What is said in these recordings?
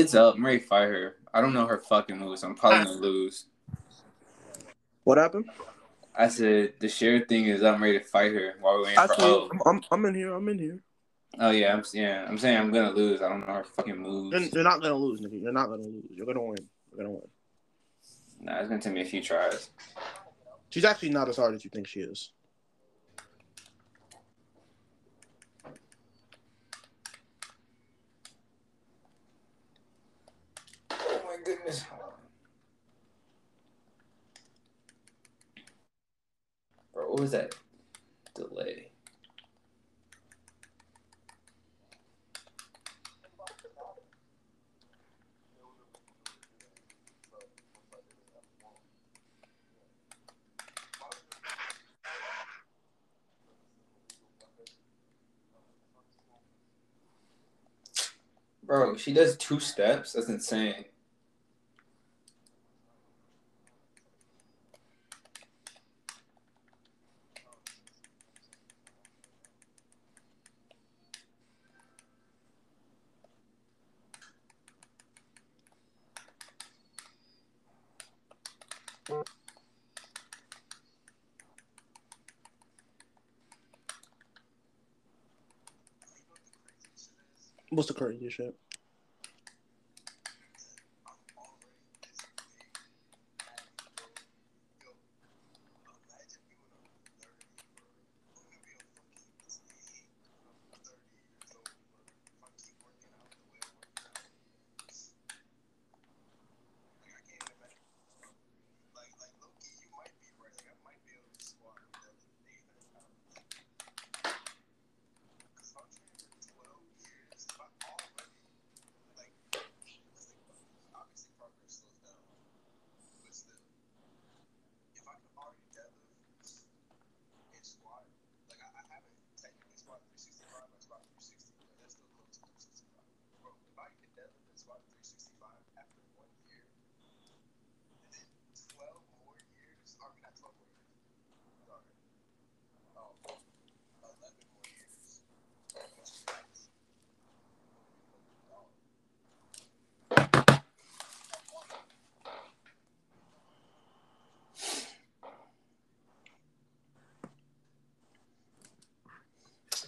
It's up. I'm ready to fight her. I don't know her fucking moves. I'm probably gonna lose. What happened? I said the share thing is I'm ready to fight her while we're waiting for Actually, oh. I'm, I'm in here. I'm in here. Oh yeah, I'm yeah. I'm saying I'm gonna lose. I don't know her fucking moves. You're, you're not gonna lose, Nikki. You're not gonna lose. You're gonna win. You're gonna win. Nah, it's gonna take me a few tries. She's actually not as hard as you think she is. Goodness. Bro, what was that delay? Bro, she does two steps. That's insane. What's the craziest shit?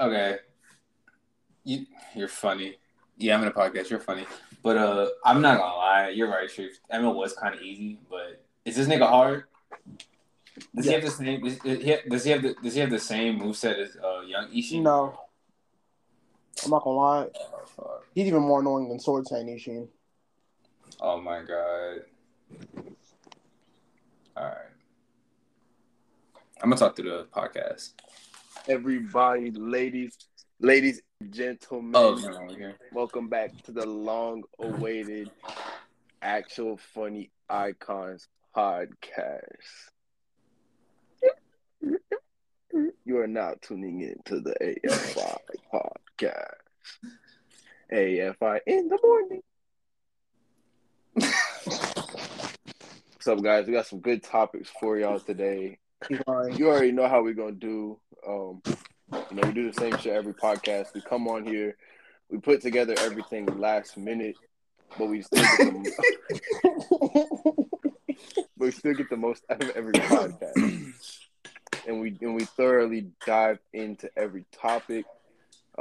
Okay. You you're funny. Yeah, I'm in a podcast. You're funny. But uh I'm not gonna lie, you're right, Truth. Emma was kinda easy, but is this nigga hard? Does he have the same does he have, does he have the does he have the same moveset as uh young Ishii? No. I'm not gonna lie. Oh, fuck. He's even more annoying than Sword Saint Isshin. Oh my god. Alright. I'm gonna talk through the podcast. Everybody, ladies, ladies, and gentlemen, Oh, welcome back to the long-awaited Actual Funny Icons podcast. You are now tuning in to the AFI podcast. AFI in the morning. What's up, guys? We got some good topics for y'all today. You already know how we're gonna do. Um, you know, we do the same shit every podcast. We come on here, we put together everything last minute, but we still get the, we still get the most out of every podcast. And we and we thoroughly dive into every topic.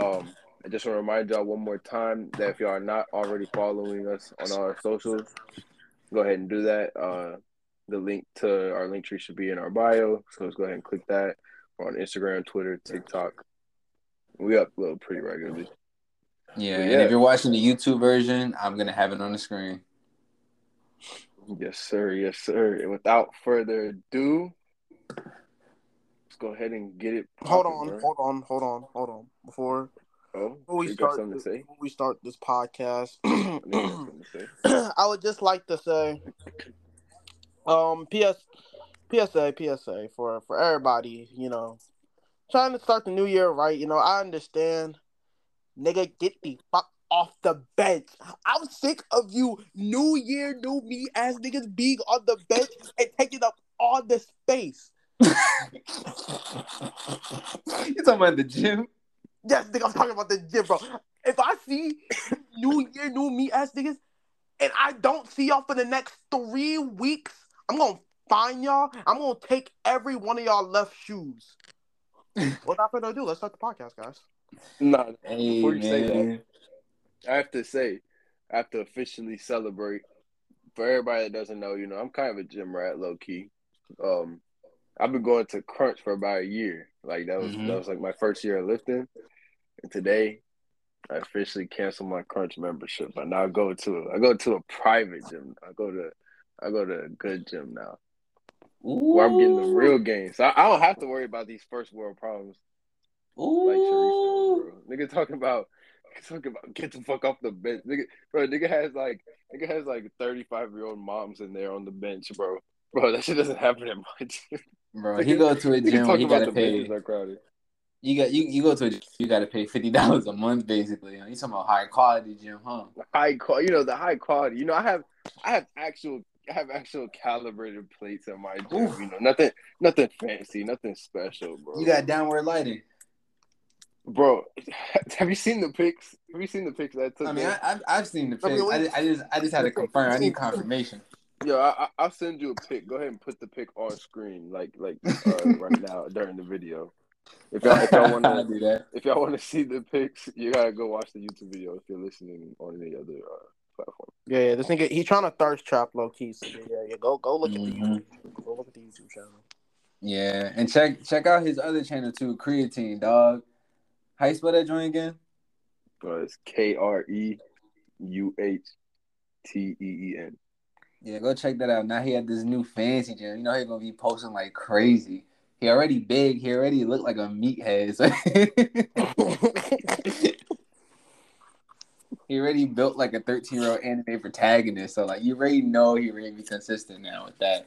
Um, I just want to remind y'all one more time that if y'all are not already following us on our socials, go ahead and do that. Uh, the link to our link tree should be in our bio. So let's go ahead and click that. We're on Instagram, Twitter, TikTok. We upload pretty regularly. Yeah, But and if you're watching the YouTube version, I'm gonna have it on the screen. Yes, sir. Yes, sir. And without further ado, let's go ahead and get it. hold on, bro. hold on, hold on, hold on. Before, Oh, before we start, something to say? before we start this podcast, I know you got something to say. I would just like to say, um, PS, PSA, PSA for for everybody. You know, trying to start the new year right. You know, I understand. Nigga, get the fuck off the bench. I'm sick of you, new year, new me ass niggas being on the bench and taking up all the space. you talking about the gym? Yes, nigga, I'm talking about the gym, bro. If I see new year, new me ass niggas and I don't see y'all for the next three weeks, I'm gonna find y'all. I'm gonna take every one of y'all left shoes. what I gonna do? let's start the podcast, guys. Nah, Hey, Before you say man. I have to say, I have to officially celebrate. For everybody that doesn't know, you know, I'm kind of a gym rat, low key. Um, I've been going to Crunch for about a year. Like that was Mhm. that was like my first year of lifting, and today I officially canceled my Crunch membership. I now go to I go to a private gym. I go to I go to a good gym now where I'm getting the real gains. So I, I don't have to worry about these first world problems like Sharif Ooh. does, bro. Nigga talking about talking about get the fuck off the bench. Nigga bro, nigga has like nigga has like thirty five year old moms in there on the bench, bro. Bro, that shit doesn't happen in my gym. Bro, he go to a gym where talking he about gotta the pay. benches are crowded. You got you, you go to a gym, you gotta pay fifty dollars a month basically. You talking about high quality gym, huh? High quality you know, the high quality. You know, I have I have actual I have actual calibrated plates in my gym, Oof. you know, nothing nothing fancy, nothing special, bro. You got downward lighting. bro, have you seen the pics? Have you seen the pics I took? I mean, there? I, I've I've seen the I mean. I, just- I just I just had to confirm. I need confirmation. Yo, I, I, I'll send you a pic. Go ahead and put the pic on screen, like like uh, right now during the video. If y'all if y'all want to do that. if y'all want to see the pics, you gotta go watch the YouTube video if you're listening on any other uh, platform. Yeah, yeah. This nigga, he trying to thirst trap low key. So yeah, yeah. Go, go look at the Mhm. YouTube. Go look at the YouTube channel. Yeah, and check check out his other channel too, Creatine Dog. How you spell that joint again? Uh, it's K R E U H T E E N. Yeah, go check that out. Now he had this new fancy gym. You know he's gonna be posting like crazy. He already big. He already looked like a meathead. So he already built like a 13 year old anime protagonist. So like you already know he already be consistent now with that.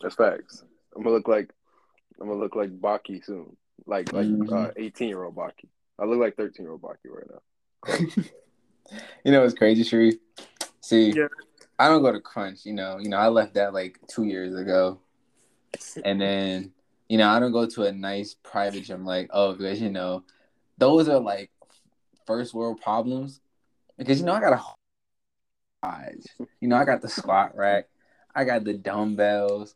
That's facts. I'm gonna look like I'm gonna look like Baki soon, like like Mhm. uh, 18 year old Baki. I look like 13 year old Baki right now. You know what's crazy, Sharif? See, Yeah. I don't go to Crunch. You know, you know, I left that like two years ago, and then you know, I don't go to a nice private gym like oh, because you know, those are like first world problems. Because you know, I got a. You know, I got the squat rack, I got the dumbbells.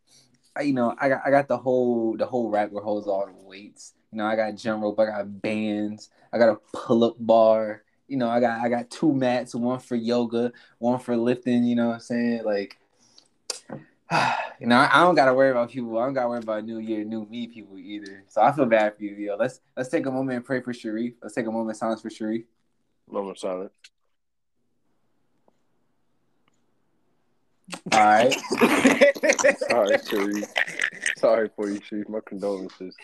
I, you know, I got I got the whole the whole rack where holds all the weights. You know, I got jump rope, I got bands, I got a pull up bar. You know, I got I got two mats, one for yoga, one for lifting. You know what I'm saying? Like, you know, I, I don't gotta worry about people. I don't gotta worry about New Year, New Me people either. So I feel bad for you, yo. Let's let's take a moment and pray for Sharif. Let's take a moment of silence for Sharif. Moment of silence. All right. Sorry, Sharif. Sorry for you, Sharif. My condolences.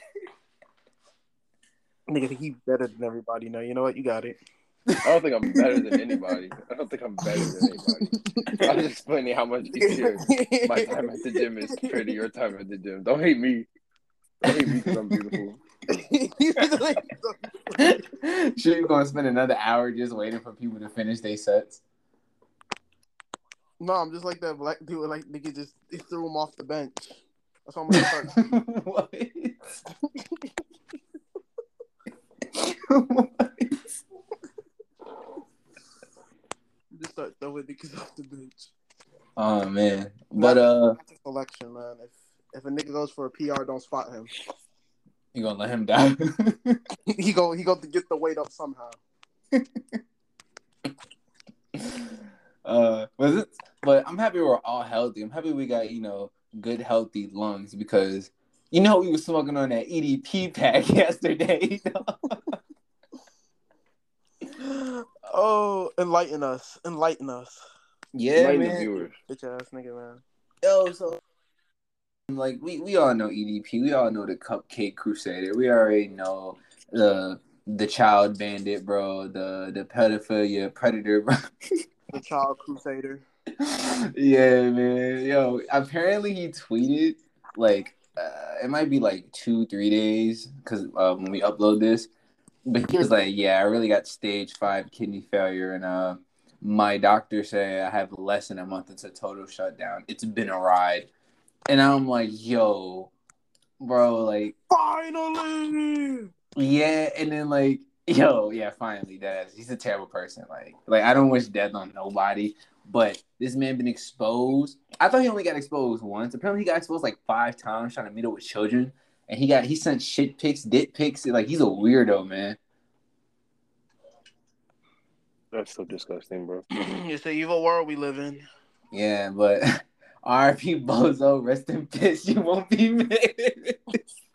nigga, he better than everybody. No, you know what? You got it. I don't think I'm better than anybody. I don't think I'm better than anybody. I'm just explaining how much easier my time at the gym is compared to your time at the gym. Don't hate me. Don't hate me because I'm beautiful. Sharif gonna spend another hour just waiting for people to finish their sets. No, I'm just like that black dude. Like nigga, just he threw him off the bench. That's how I'm gonna start. what? what? just start throwing niggas off the bench. Oh man, but uh, That's a selection, man. If if a nigga goes for a PR, don't spot him. you gonna let him die? He go he go to get the weight up somehow. Uh, but it, but I'm happy we're all healthy. I'm happy we got you know good healthy lungs because you know we were smoking on that EDP pack yesterday. Oh, enlighten us, enlighten us, yeah, Enlighten the man. viewers. bitch ass nigga, man. Yo, so like we we all know EDP. We all know the Cupcake Crusader. We already know the the Child Bandit, bro. The the pedophilia predator, bro. The child crusader. yeah, man. Yo, apparently he tweeted like uh, it might be like two, three days because uh, when we upload this, but he was like, "Yeah, I really got stage five kidney failure, and uh, my doctor said I have less than a month until total shutdown. It's been a ride." And I'm like, "Yo, bro, like." Finally. Yeah, and then like, yo, yeah, finally, that he's a terrible person. Like, like I don't wish death on nobody, But this man been exposed. I thought he only got exposed once. Apparently, he got exposed like five times trying to meet up with children, and he got he sent shit pics, dick pics. Like he's a weirdo, man. That's so disgusting, bro. it's the evil world we live in. Yeah, but RP Bozo, rest in peace. You won't be missed.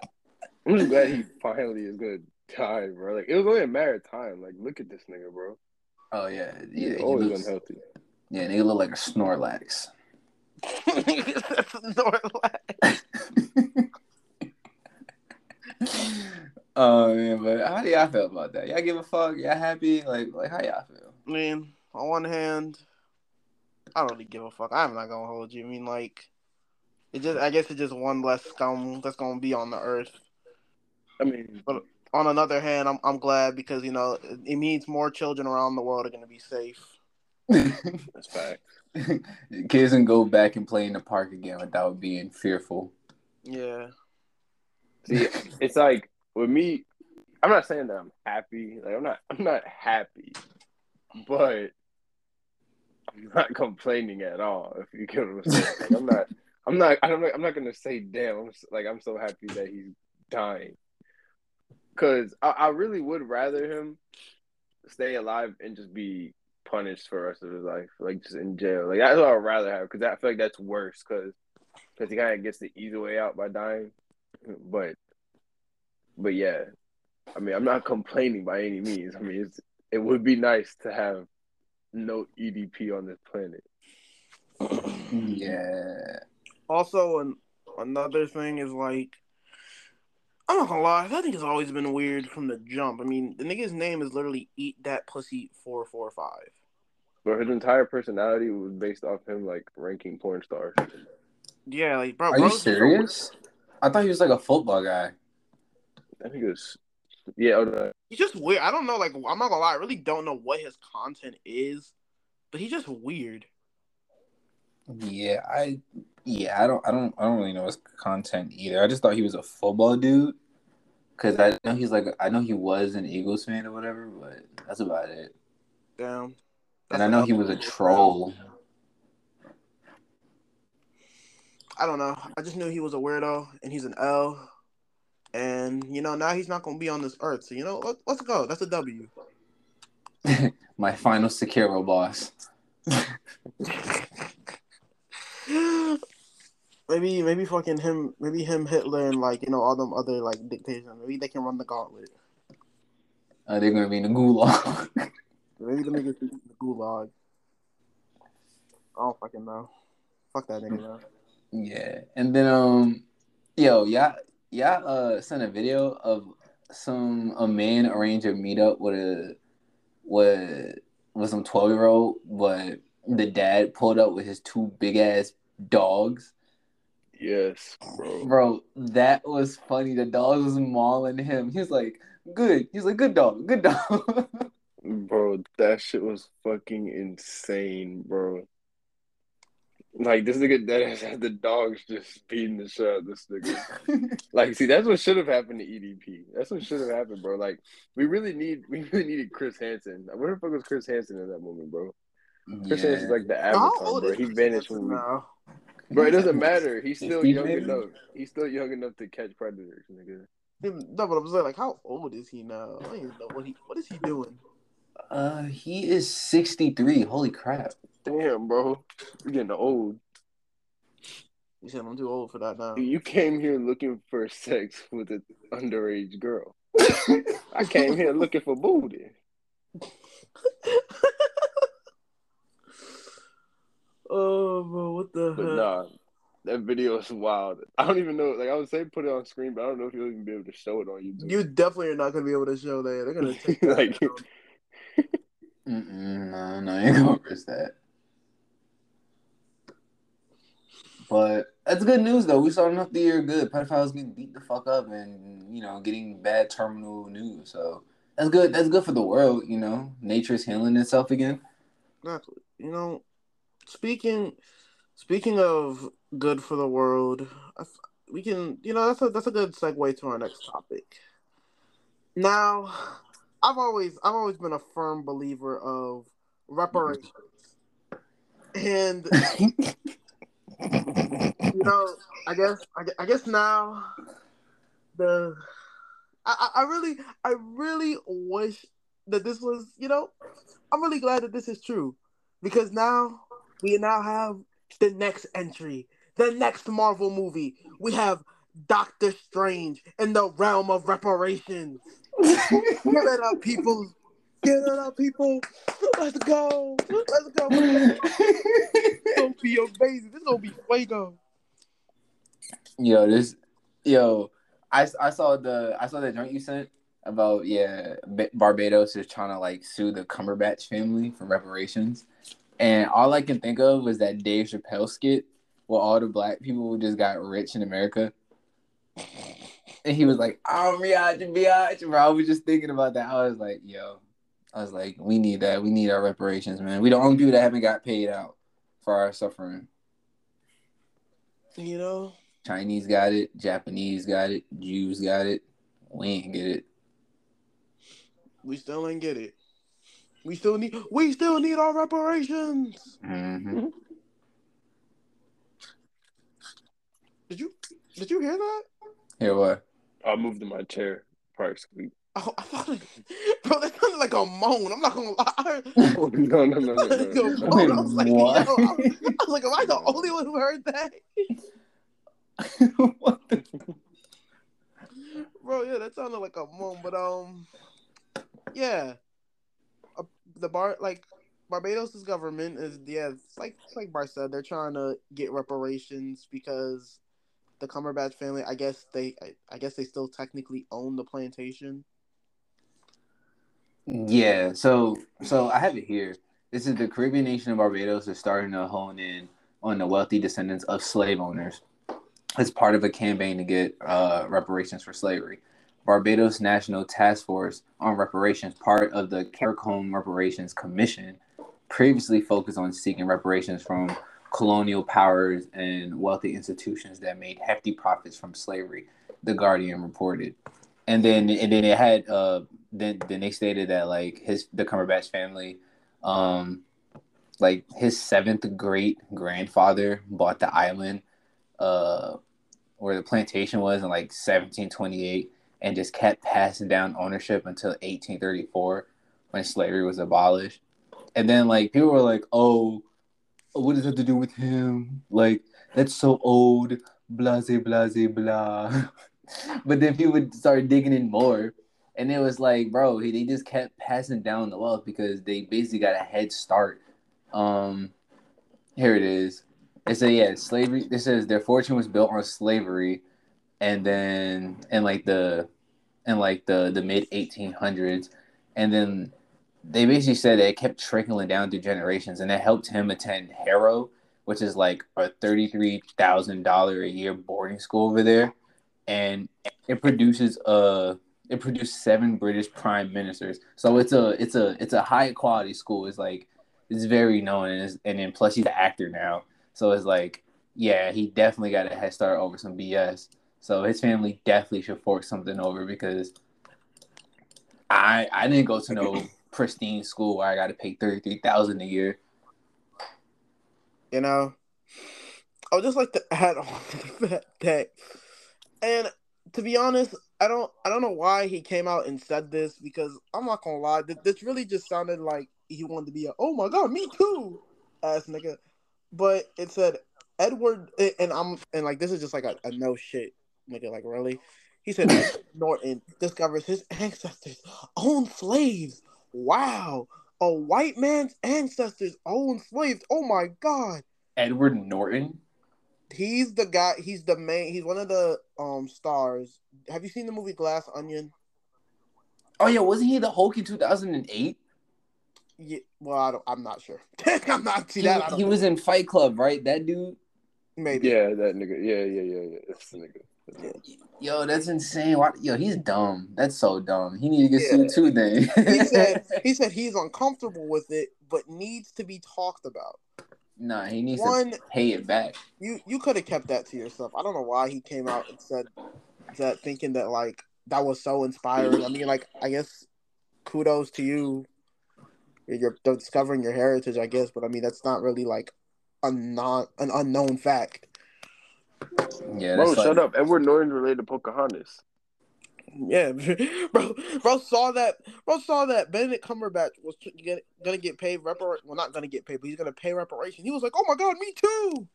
I'm just glad he finally is gonna die, bro. Like it was only a matter of time. Like look at this nigga, bro. Oh yeah, He's yeah. He always looks, unhealthy. yeah, nigga look like a Snorlax. Snorlax. oh man, but how do y'all feel about that? Y'all give a fuck? Y'all happy? Like, like how y'all feel? I mean, on one hand, I don't really give a fuck. I'm not gonna hold you. I mean, like, it just I guess it's just one less scum that's gonna be on the earth. I mean, On another hand, I'm I'm glad because you know it, it means more children around the world are gonna be safe. that's fact. Kids can go back and play in the park again without being fearful. Yeah. See, it's like with me, I'm not saying that I'm happy. Like I'm not I'm not happy. But I'm not complaining at all, if you get what I'm saying. Like, I'm not I'm not I don't. I'm not gonna say damn I'm s- like I'm so happy that he's dying. Cause I, I really would rather him stay alive and just be punished for the rest of his life, like just in jail. Like that's what I'd rather have, because I feel like that's worse, because because he kind of gets the easy way out by dying. But but yeah, I mean I'm not complaining by any means. I mean it's it would be nice to have no EDP on this planet. Yeah. Also, an, another thing is like, I'm not gonna lie, that nigga's always been weird from the jump. I mean, the nigga's name is literally Eat That Pussy Four Four Five. But his entire personality was based off him like ranking porn stars. Yeah, like bro. Are you bro's just serious? I thought he was like a football guy. I think it was yeah. oh, no. He's just weird. I don't know. Like, I'm not gonna lie. I really don't know what his content is, but he's just weird. Yeah, I yeah, I don't I don't I don't really know his content either. I just thought he was a football dude. Cause I know he's like I know he was an Eagles fan or whatever, but that's about it. Damn. And I know he was a troll. I don't know. I just knew he was a weirdo, and he's an L. And you know now he's not gonna be on this earth. So you know, let, let's go. That's a W. My final Sekiro boss. maybe maybe fucking him maybe him Hitler and like you know all them other like dictators maybe they can run the gauntlet. Uh, they're gonna be in the gulag. maybe the niggas be in the gulag. I don't fucking know. Fuck that nigga though. Yeah, and then um, yo, y'all y'all uh sent a video of some a man arrange a meetup with a with with some twelve year old, but the dad pulled up with his two big ass dogs. Yes, bro. Bro, that was funny. The dog was mauling him. He was like, "Good." He's like, "Good dog, good dog." Bro, that shit was fucking insane, bro. Like this nigga that has had the dogs just beating the shit out of this nigga. Like, see, that's what should have happened to EDP. That's what should have happened, bro. Like, we really need, we really needed Chris Hansen. Where the fuck was Chris Hansen in that moment, bro? Chris yeah. Hansen's like the avatar, bro. is He vanished Hansen from. now Bro, it doesn't matter. He's still young maybe? enough. He's still young enough to catch predators, nigga. no but I'm saying like how old is he now I don't even know what he what is he doing Uh, he is sixty three. Holy crap! Damn, bro, you're getting old. You said I'm too old for that now You came here looking for sex with an underage girl. I came here looking for booty. oh bro what the But heck nah, that video is wild. I don't even know. Like I would say, put it on screen, but I don't know if you'll even be able to show it on YouTube. you definitely are not gonna be able to show that they're gonna take that Like- no, no, I ain't gonna risk that. But that's good news though. We started off the year good. Pedophiles getting beat the fuck up and you know getting bad terminal news. So that's good. That's good for the world. You know, nature's healing itself again. Exactly. You know, speaking speaking of good for the world, we can you know that's a that's a good segue to our next topic. Now, I've always I've always been a firm believer of reparations. and you know, I guess I, I guess now the I, I I really I really wish that this was you know I'm really glad that this is true because now we now have the next entry, the next Marvel movie. We have Doctor Strange in the realm of reparations. Give it up, people. Give it up, people. Let's go. Let's go. This gonna be amazing. This is gonna be fuego. Yo, this, yo, I, I saw the I saw the joint you sent about yeah Ba- Barbados is trying to like sue the Cumberbatch family for reparations, and all I can think of was that Dave Chappelle skit where all the black people just got rich in America, and he was like, "I'm Riyadh, biatch." Bro, I was just thinking about that. I was like, yo, I was like, we need that. We need our reparations, man. We the only people that haven't got paid out for our suffering. You know, Chinese got it, Japanese got it, Jews got it. We ain't get it. we still ain't get it. We still need. We still need our reparations. hmm Did you? Did you hear that? Here what? I moved in my chair. Probably squeak. Oh, I thought it, bro, that sounded like a moan. I'm not gonna lie. Oh, no, no, no, no, no, no. moan. I was like, yo, What? I was, I was like, am I the only one who heard that? what the? Bro, yeah, that sounded like a moan. But um, yeah, the bar like Barbados' government is yeah, like like Bar said, they're trying to get reparations because the Cumberbatch family, I guess they, I, I guess they still technically own the plantation. Yeah. So so I have it here. This is the Caribbean nation of Barbados is starting to hone in on the wealthy descendants of slave owners as part of a campaign to get uh, reparations for slavery. Barbados National Task Force on Reparations, part of the CARICOM Reparations Commission, previously focused on seeking reparations from colonial powers and wealthy institutions that made hefty profits from slavery. The Guardian reported, and then and then it had uh then then they stated that like his the Cumberbatch family, um, like his seventh great grandfather bought the island, uh, where the plantation was in like 1728, and just kept passing down ownership until 1834, when slavery was abolished. And then like people were like, oh, what does that have to do with him? Like that's so old, blase blase blah. but then people would start digging in more and it was like, bro, they just kept passing down the wealth because they basically got a head start. Um, here it is. It said, yeah, slavery. This says their fortune was built on slavery, and then in like the, in like the the mid eighteen hundreds, and then they basically said that it kept trickling down through generations, and it helped him attend Harrow, which is like a thirty three thousand dollar a year boarding school over there, and it produces a it produced seven British prime ministers. So it's a it's a it's a high quality school. It's like it's very known, and it's, and then plus he's an actor now. So it's like yeah, he definitely got a head start over some BS. So his family definitely should fork something over because I I didn't go to no pristine school where I got to pay thirty three thousand a year. You know, I would just like to add on to that, that and to be honest, I don't I don't know why he came out and said this because I'm not gonna lie, this really just sounded like he wanted to be a oh my god, me too ass nigga. But it said Edward and I'm and like this is just like a, a no shit nigga, like really. He said Norton discovers his ancestors owned slaves. Wow. A white man's ancestors owned slaves. Oh my god. Edward Norton. He's the guy. He's the main. He's one of the um stars. Have you seen the movie Glass Onion? Oh yeah, wasn't he the Hulk in two thousand and eight? Yeah. Well, I don't. I'm not sure. I'm not. See He, that. I he know. was in Fight Club, right? That dude. maybe. Yeah, that nigga. Yeah, yeah, yeah, yeah. That's the nigga. That's the nigga. Yo, that's insane. Why, yo, he's dumb. That's so dumb. He need to get Yeah. sued too. Then He said. He said he's uncomfortable with it, but needs to be talked about. nah, he needs One, to pay it back. you you could have kept that to yourself. I don't know why he came out and said that, thinking that like that was so inspiring. I mean, like I guess kudos to you. You're discovering your heritage, I guess, but I mean that's not really like a non an unknown fact. Yeah, Bro, that's shut like, up. Edward Norton related to Pocahontas. Yeah, bro, bro saw that. Bro saw that Benedict Cumberbatch was get, gonna get paid repar. Well, not gonna get paid, but he's gonna pay reparation. He was like, "Oh my god, me too."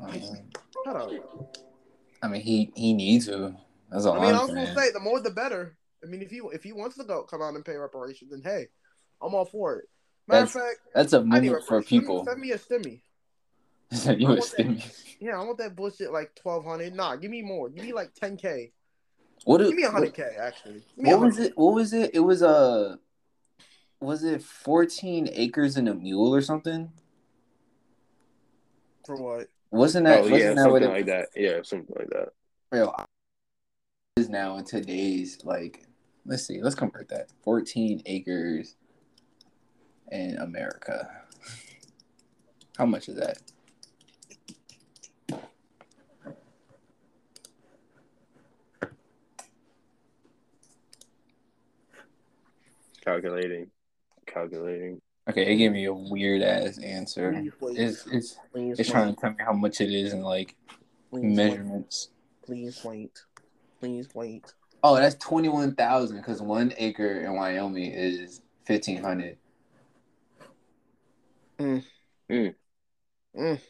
um, Shut up. I mean, he he needs to. That's all I mean, I I'm was gonna say the more the better. I mean, if he if he wants to go come out and pay reparations, then hey, I'm all for it. Matter of fact, That's a need moment for reparations. Send me- people. Send me a stimmy. You I a want that- stimmy. Yeah, I want that bullshit like twelve hundred. Nah, give me more. Give me like ten k. What, Give me what, hundred k actually. What was 100K. it? What was it? It was a. was it 14 acres and a mule or something? For what? Wasn't that? oh wasn't yeah, that what something it like that. Yeah, something like that. real is now in today's like? Let's see. Let's convert that. 14 acres in America. How much is that? Calculating, calculating. Okay, it gave me a weird ass answer. Please wait. It's it's Please it's wait. trying to tell me how much it is in like Please wait. measurements. Please wait. Please wait. Oh, that's twenty one thousand because one acre in Wyoming is fifteen hundred. Mm. Mm. Mm.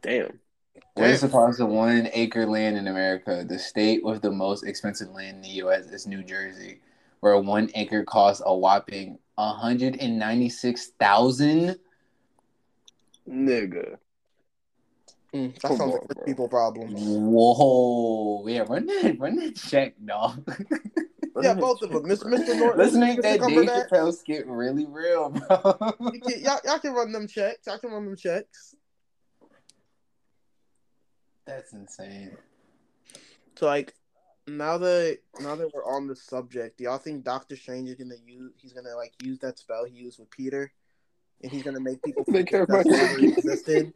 Damn. What is the cost of one acre land in America? The state with the most expensive land in the U.S. is New Jersey, where one acre costs a whopping one hundred and ninety six thousand. Nigga. Mm, that Come sounds on, like rich bro. people problem. Whoa! Yeah, run that, run that check, dog. Yeah, both of them. Mr. Mr. Norton. Let's make Mr. that Dave Cumberbatch. Chappelle skit really real, bro. You can, y'all, y'all can run them checks. Y'all can run them checks. That's insane. So like now that now that we're on the subject, do y'all think Doctor Strange is gonna use he's gonna like use that spell he used with Peter, and he's gonna make people Make forget that everybody slavery existed,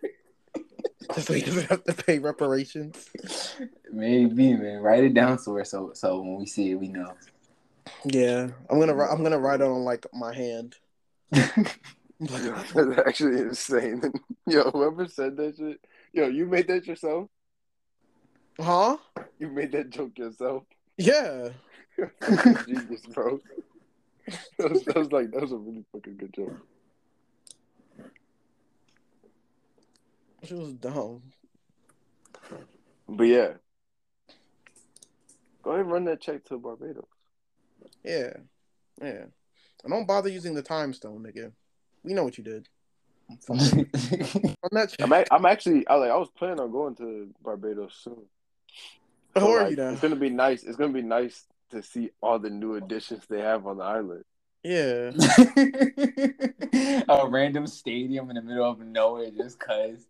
just so he doesn't have to pay reparations. Maybe, man. Write it down somewhere so so when we see it, we know. Yeah, I'm gonna write- I'm gonna write it on like my hand. That's actually insane. Yo, whoever said that shit, yo, you made that yourself? Huh? You made that joke yourself? Yeah. Genius, bro. That was, that was like that was a really fucking good joke. She was dumb. But yeah, go ahead and run that check to Barbados. Yeah. Yeah. And don't bother using the time stone, nigga. We know what you did. On that I'm, ac- I'm actually, I like, I was planning on going to Barbados soon. How So, are like, you now? It's gonna be nice. It's gonna be nice to see all the new additions they have on the island. Yeah. a random stadium in the middle of nowhere just cause.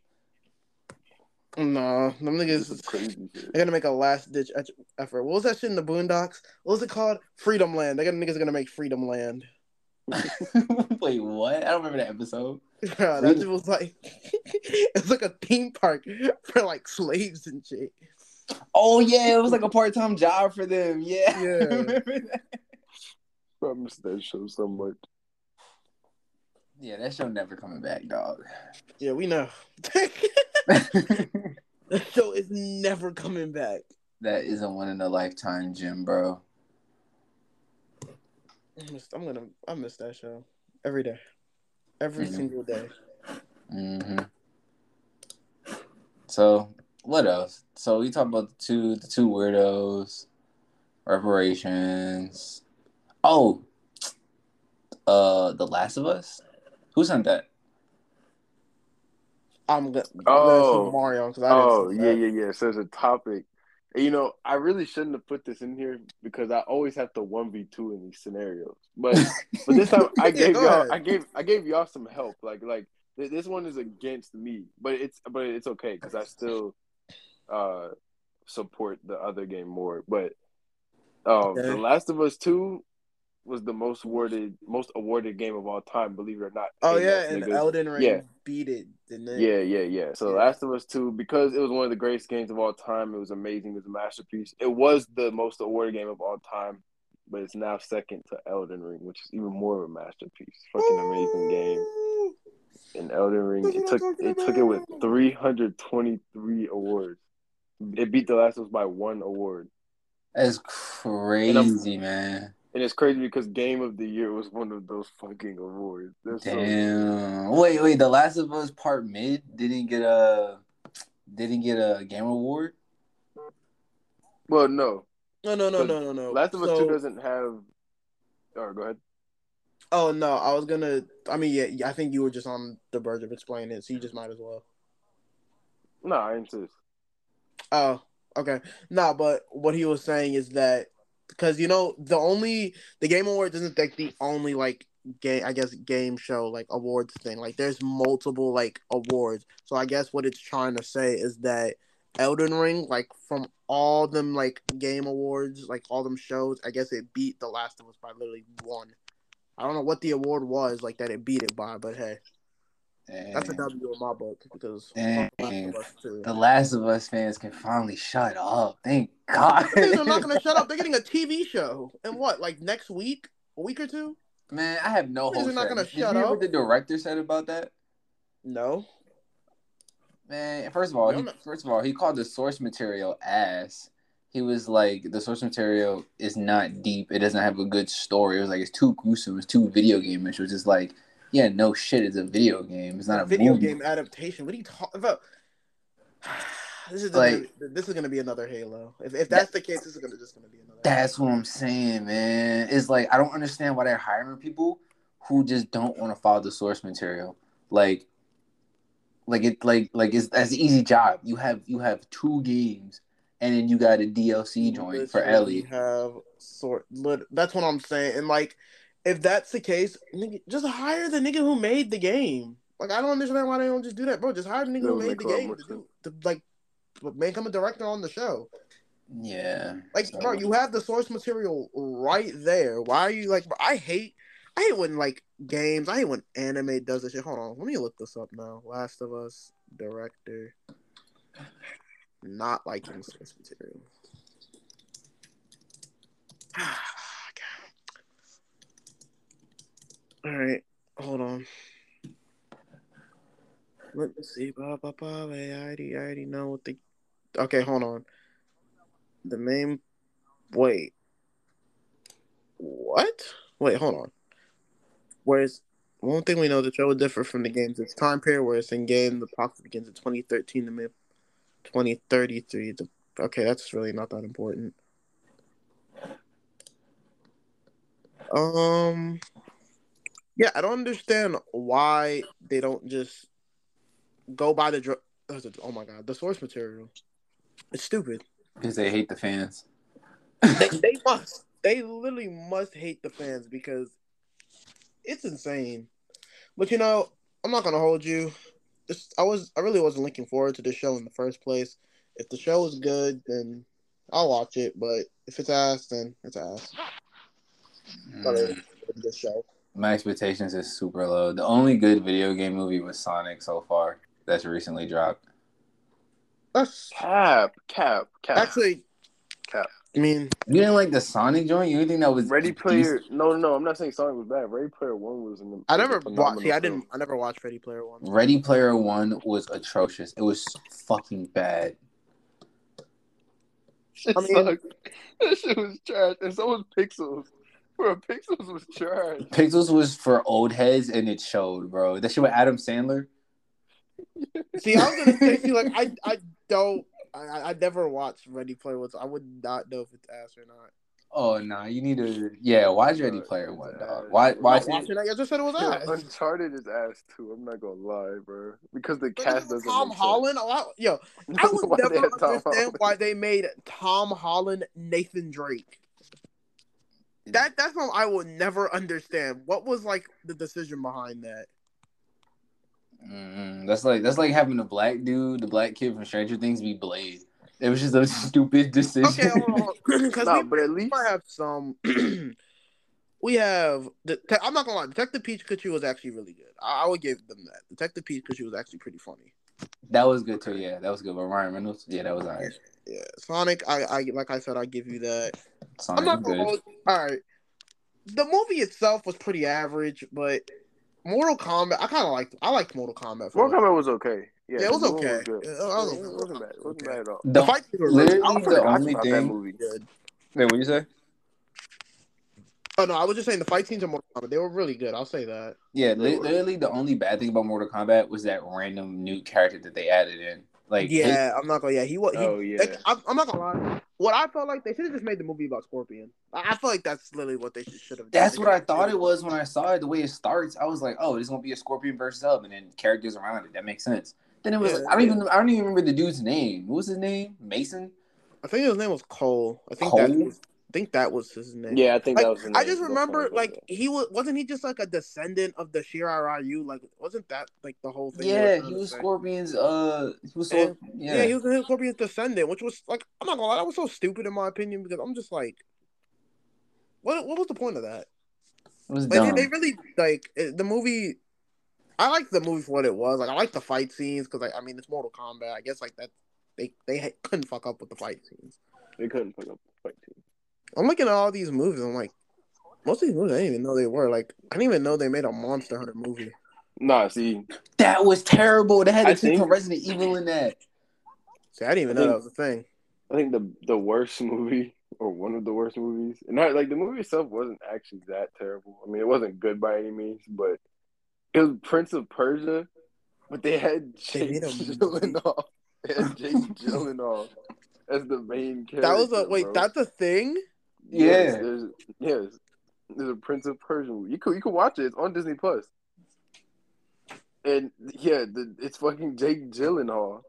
No, them This niggas is crazy shit. They're gonna make a last ditch effort. What was that shit in the Boondocks? What was it called? Freedom Land. They got niggas gonna make Freedom Land. Wait, what? I don't remember that episode. Bro, that shit was like it's like a theme park for like slaves and shit. Oh yeah, it was like a part time job for them. Yeah. Yeah. I that. I miss that show so much. Yeah, that show never coming back, dog. Yeah, we know. the show is never coming back. that is a one in a lifetime gym, bro. I miss, I'm gonna I miss that show every day, every Mhm. single day. hmm So what else? So we talked about the two the two weirdos, reparations. Oh, uh, The Last of Us. Who sent that? I'm gonna Oh. Mario because I Oh didn't yeah, yeah, yeah. So there's a topic. And, You know, I really shouldn't have put this in here because I always have to one v two in these scenarios. But but this time I gave go y'all ahead. I gave I gave y'all some help. Like like this one is against me, but it's but it's okay because I still uh support the other game more. But um, Okay. The Last of Us Two was the most awarded most awarded game of all time. Believe it or not. Oh yeah, and niggas. Elden Ring Yeah. beat it, didn't it? Yeah, yeah, yeah. So Yeah. Last of Us 2, because it was one of the greatest games of all time, it was amazing. It was a masterpiece. It was the most awarded game of all time, but it's now second to Elden Ring, which is even more of a masterpiece. Fucking amazing game. And Elden Ring. It took it took it with 323 awards. It beat The Last of Us by one award. That's crazy, man. And it's crazy because Game of the Year was one of those fucking awards. That's so- Damn. wait, wait. The Last of Us Part Mid didn't get a didn't get a game award. well, no. No, no, no, no, no, no. Last of Us So- Two doesn't have. All right, go ahead. Oh no, I was gonna. I mean, yeah, I think you were just on the verge of explaining it, so you just might as well. No, I insist. Oh, okay. No, but what he was saying is that because you know the only the Game Awards isn't like the only like game I guess game show like awards thing. Like there's multiple like awards. So I guess what it's trying to say is that Elden Ring, like from all them like game awards, like all them shows, I guess it beat The Last of Us by literally one. I don't know what the award was like that it beat it by, but hey, that's a. W in my book because Dang. fuck Last of Us too. The Last of Us fans can finally shut up. Thank God. They're not gonna shut up. They're getting a TV show, and what, like next week, a week or two? Man, I have no hope. They're not gonna. Did shut you up. what the director said about that? No. Man, first of all, he, first of all, he called the source material ass. He was like, the source material is not deep. It doesn't have a good story. It was like it's too gruesome. It's too video game-ish. Which is like, yeah, no shit. It's a video game. It's not a, video movie. game adaptation. What are you talking about? This is Like- this is gonna be another Halo. If, if that's the case, this is gonna just gonna be another. That's what I'm saying, man. It's like I don't understand why they're hiring people who just don't want to follow the source material. Like, like it, like like it's that's an easy job. You have you have two games, and then you got a DLC joint for Ellie. Have sort. That's what I'm saying. And like, if that's the case, nigga, just hire the nigga who made the game. Like, I don't understand why they don't just do that, bro. Just hire the nigga That who made the game to do, to like, make him a director on the show. Yeah, Like, So- bro, you have the source material right there. Why are you like? Bro, I hate, I hate when like games. I hate when anime does this shit. Hold on, let me look this up now. Last of Us director, not liking source material. All right, hold on. Let me see. Ba, ba, ba, I already, I already know what the. Okay, hold on. The main. Wait. What? Wait, hold on. Whereas one thing we know the show is differ from the games. It's time period where it's in game. The box begins in 2013 to mid 2033. The, okay, that's really not that important. Um. Yeah, I don't understand why they don't just go by the dr- oh my god the source material. It's stupid. because they hate the fans. They, they must. They literally must hate the fans because it's insane. But you know, I'm not gonna hold you. This I was I really wasn't looking forward to this show in the first place. If the show is good, then I'll watch it. But if it's ass, then it's ass. But Mm. it's a good show. My expectations is super low. The only good video game movie was Sonic so far. That's recently dropped. That's Cap, cap, cap. actually. Cap. I mean, You didn't like the Sonic joint? You think that was Ready Player. No, no, I'm not saying Sonic was bad. Ready Player One was an. I never watched. See, I didn't. I never watched Ready Player One. Ready Player One was atrocious. It was fucking bad. Shit I mean- sucked. that shit was trash, and so was Pixels. Bro, Pixels was trash. Pixels was for old heads, and it showed, bro. That shit with Adam Sandler. See, I was gonna say, see, like I, I don't, I, I never watched Ready Player One, so I would not know if it's ass or not. Oh nah, you need to yeah. Watch Ready Player One, dog. Why? I'm Watch I'm it. I just said it was Yo, ass. Uncharted is ass too. I'm not gonna lie, bro. Because the But cast doesn't. Tom make Holland. Oh, A lot, yo. I would Why they never understand Holland? why they made Tom Holland Nathan Drake. That that's what I will never understand. What was like the decision behind that? Mm, that's like that's like having a black dude, the black kid from Stranger Things, be Blade. It was just a stupid decision. Okay, hold on, because No, we but at least might have some. we have the. I'm not gonna lie. Detective Peach Pikachu was actually really good. I, I would give them that. Detective Peach Pikachu was actually pretty funny. That was good too. Yeah, that was good. But Ryan Reynolds, yeah, that was alright. Yeah, Sonic. I, I like I said, I give you that. Sonic I'm not good. hold. All right, the movie itself was pretty average, but Mortal Kombat. I kind of liked. I liked Mortal Kombat. for Mortal. Kombat was okay. Yeah, Yeah, it was the new one okay. good. Yeah, I was- it wasn't bad. It wasn't okay. bad at all. The The, fight scenes were literally really, I the only about that thing. movie. good. Wait, what you say? Oh no, I was just saying the fight scenes in Mortal Kombat. They were really good. I'll say that. Yeah, They li- were. literally the only bad thing about Mortal Kombat was that random new character that they added in. Like, yeah, I'm not gonna. Yeah, he was. Oh, yeah. like, I'm, I'm not gonna lie. What I felt like they should have just made the movie about Scorpion. I, I feel like that's literally what they should have. done. That's what I thought it was when I saw it. The way it starts, I was like, "Oh, this is gonna be a Scorpion versus Sub," and then characters around it. That makes sense. Then it was, Yeah, I don't even, I don't even remember the dude's name. What was his name? Mason. I think his name was Cole. I think Cole? that. Was, I think that was his name. Yeah, I think Like, that was. the I just remember, like that. he was wasn't he just like a descendant of the Shirai Ryu? Like, wasn't that like the whole thing? Yeah, trying he was? Scorpion's. Uh, he was. Yeah. Scorp- Yeah. yeah, he was his Scorpion's descendant, which was like I'm not gonna lie, that was so stupid in my opinion because I'm just like, what what was the point of that? it was Like, dumb. they, they really like the movie. I like the movie for what it was. Like I like the fight scenes because like, I mean it's Mortal Kombat. I guess like that they they couldn't fuck up with the fight scenes. they couldn't fuck up the fight team. I'm looking at all these movies. I'm like, most of these movies I didn't even know they were. Like I didn't even know they made a Monster Hunter movie. Nah, see, that was terrible. They had to the kid think- from Resident Evil in that. See, I didn't even I know think- that was a thing. I think the the worst movie or one of the worst movies, and not like the movie itself wasn't actually that terrible. I mean, it wasn't good by any means, but it was Prince of Persia. But they had They Jake made a movie. Gyllenhaal. They had Jake Gyllenhaal as the main character. That was a wait. bro. That's a thing. Yes, Yeah. there's yes, there's a Prince of Persia movie. You could you could watch it. It's on Disney Plus. And yeah, the, it's fucking Jake Gyllenhaal.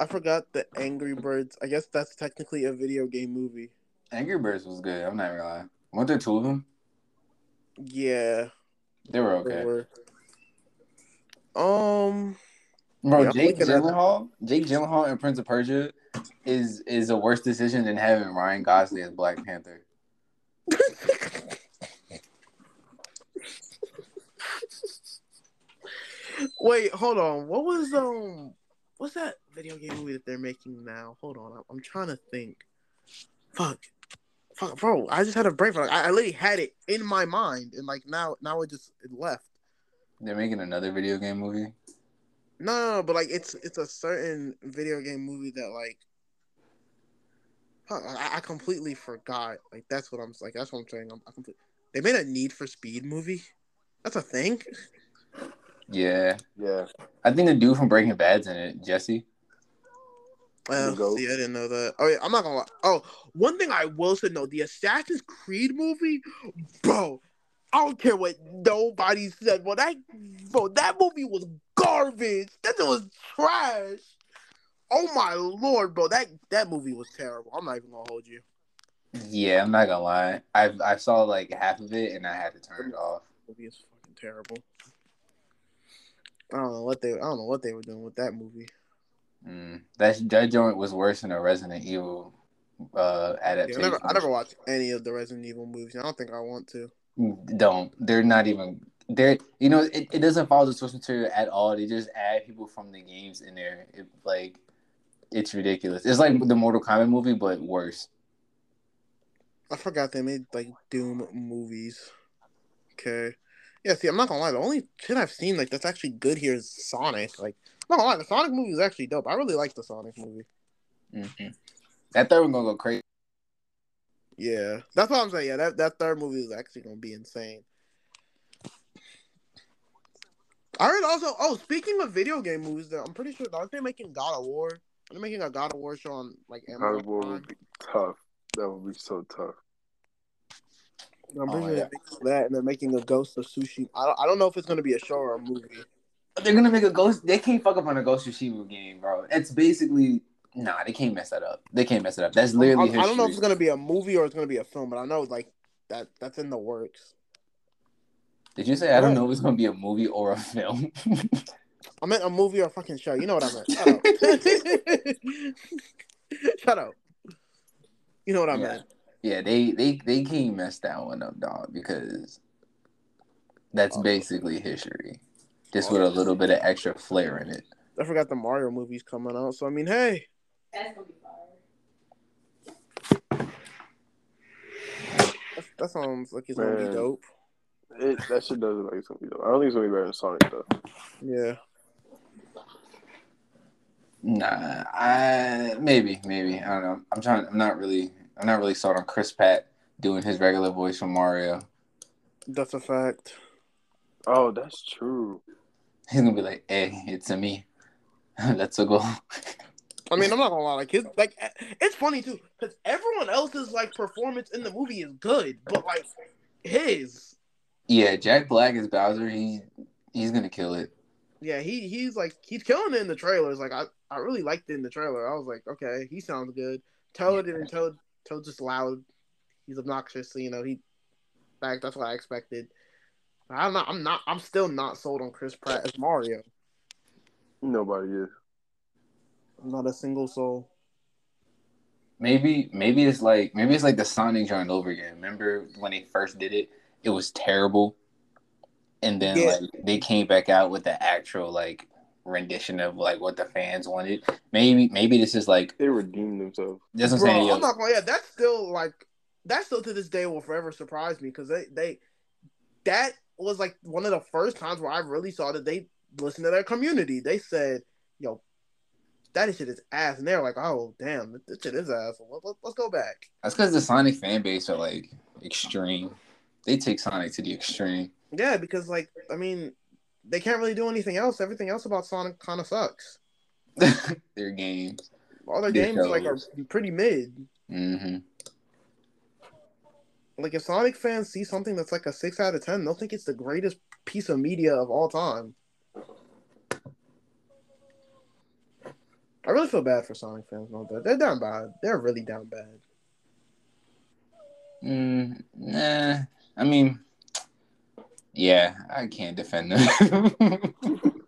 I forgot the Angry Birds. I guess that's technically a video game movie. Angry Birds was good. I'm not gonna lie. Weren't there two of them? Yeah. They were they okay. were. Um. Bro, Yeah, Jake looking at- Gyllenhaal, Jake Gyllenhaal and Prince of Persia is is a worse decision than having Ryan Gosling as Black Panther. Wait, hold on. What was um? What's that video game movie that they're making now? Hold on, I'm, I'm trying to think. Fuck, fuck, bro. I just had a brain. I, I literally had it in my mind, and like now, now it just it left. They're making another video game movie. No, no, no, but like it's it's a certain video game movie that like. Fuck, I, I completely forgot. Like that's what I'm like. That's what I'm saying. I'm, I complete, they made a Need for Speed movie. That's a thing. Yeah, Yeah, I think the dude from Breaking Bad's in it, Jesse. Uh, The goat. see, I didn't know that. Oh, yeah, I'm not gonna lie. Oh, one thing I will say, no, the Assassin's Creed movie, bro. I don't care what nobody said. Well, that, bro, that movie was garbage. That thing was trash. Oh my lord, bro, that that movie was terrible. I'm not even gonna hold you. Yeah, I'm not gonna lie. I I saw like half of it and I had to turn it off. movie is fucking terrible. I don't know what they. I don't know what they were doing with that movie. Mm. That that joint was worse than a Resident Evil uh Yeah, I adaptation. never, I never watched any of the Resident Evil movies. I don't think I want to. Don't. They're not even. They're you know it, it doesn't follow the source material at all. They just add people from the games in there. It, like it's ridiculous. It's like the Mortal Kombat movie, but worse. I forgot they made like Doom movies. Okay. Yeah, see, I'm not gonna lie. The only shit I've seen like that's actually good here is Sonic. Like, I'm not gonna lie, the Sonic movie is actually dope. I really like the Sonic movie. Mhm. That third one gonna go crazy. Yeah, that's what I'm saying. Yeah, that, that third movie is actually gonna be insane. I heard also. Oh, speaking of video game movies, though, I'm pretty sure aren't they making God of War? Are they making a God of War show on like Amazon. God of War would be tough. That would be so tough. I'm pretty Oh, sure yeah. that, and they're making a Ghost of Sushi. I don't, I don't know if it's gonna be a show or a movie. They're gonna make a ghost. They can't fuck up on a Ghost of Tsushima game, bro. It's basically nah. They can't mess that up. They can't mess it up. That's literally I history. don't know if it's gonna be a movie or it's gonna be a film, but I know like that that's in the works. Did you say I don't know if it's gonna be a movie or a film? I meant a movie or a fucking show. You know what I meant. Shut up. Shut up. You know what I Yeah. meant. yeah, they they they can't mess that one up, dog, because that's Oh. basically history, just oh, with a little bit of extra flair in it. I forgot the Mario movie's coming out. So I mean, hey, That's gonna be fire. that, that sounds like it's gonna be dope. it, that shit doesn't look like it's gonna be though. I don't think it's gonna be better than Sonic though. Yeah. Nah, I maybe, maybe. I don't know. I'm trying. I'm not really. I'm not really sold on Chris Pratt doing his regular voice from Mario. That's a fact. Oh, that's true. He's gonna be like, "Hey, it's a me. Let's go." I mean, I'm not gonna lie, like his like it's funny too, because everyone else's like performance in the movie is good, but like his, yeah, Jack Black is Bowser. He he's gonna kill it. yeah, he he's like he's killing it in the trailers. Like I I really liked it in the trailer. I was like, okay, he sounds good. Toad Yeah. and Toad Toad's just loud. He's obnoxious, so you know he. Like that's what I expected. I'm not. I'm not. I'm still not sold on Chris Pratt as Mario. Nobody is. Not a single soul. Maybe maybe it's like maybe it's like the Sonic joint over again. Remember when they first did it? It was terrible, and then Yeah. like they came back out with the actual like rendition of like what the fans wanted. Maybe maybe this is like They redeemed themselves. that's what I'm saying. yo, I'm not gonna. Yeah, that's still like that. Still to this day will forever surprise me because they they that was like one of the first times where I really saw that they listened to their community. They said, "Yo, that shit is ass," and they're like, "Oh, damn, this shit is ass. Let, let, let's go back." That's because the Sonic fan base are like extreme. They take Sonic to the extreme. Yeah, because like I mean, they can't really do anything else. Everything else about Sonic kind of sucks. Their games. All their They games like are pretty mid. hmm Like if Sonic fans see something that's like a six out of ten, they'll think it's the greatest piece of media of all time. I really feel bad for Sonic fans, no, they're down bad. They're really down bad. Mm, nah. I mean, yeah, I can't defend them.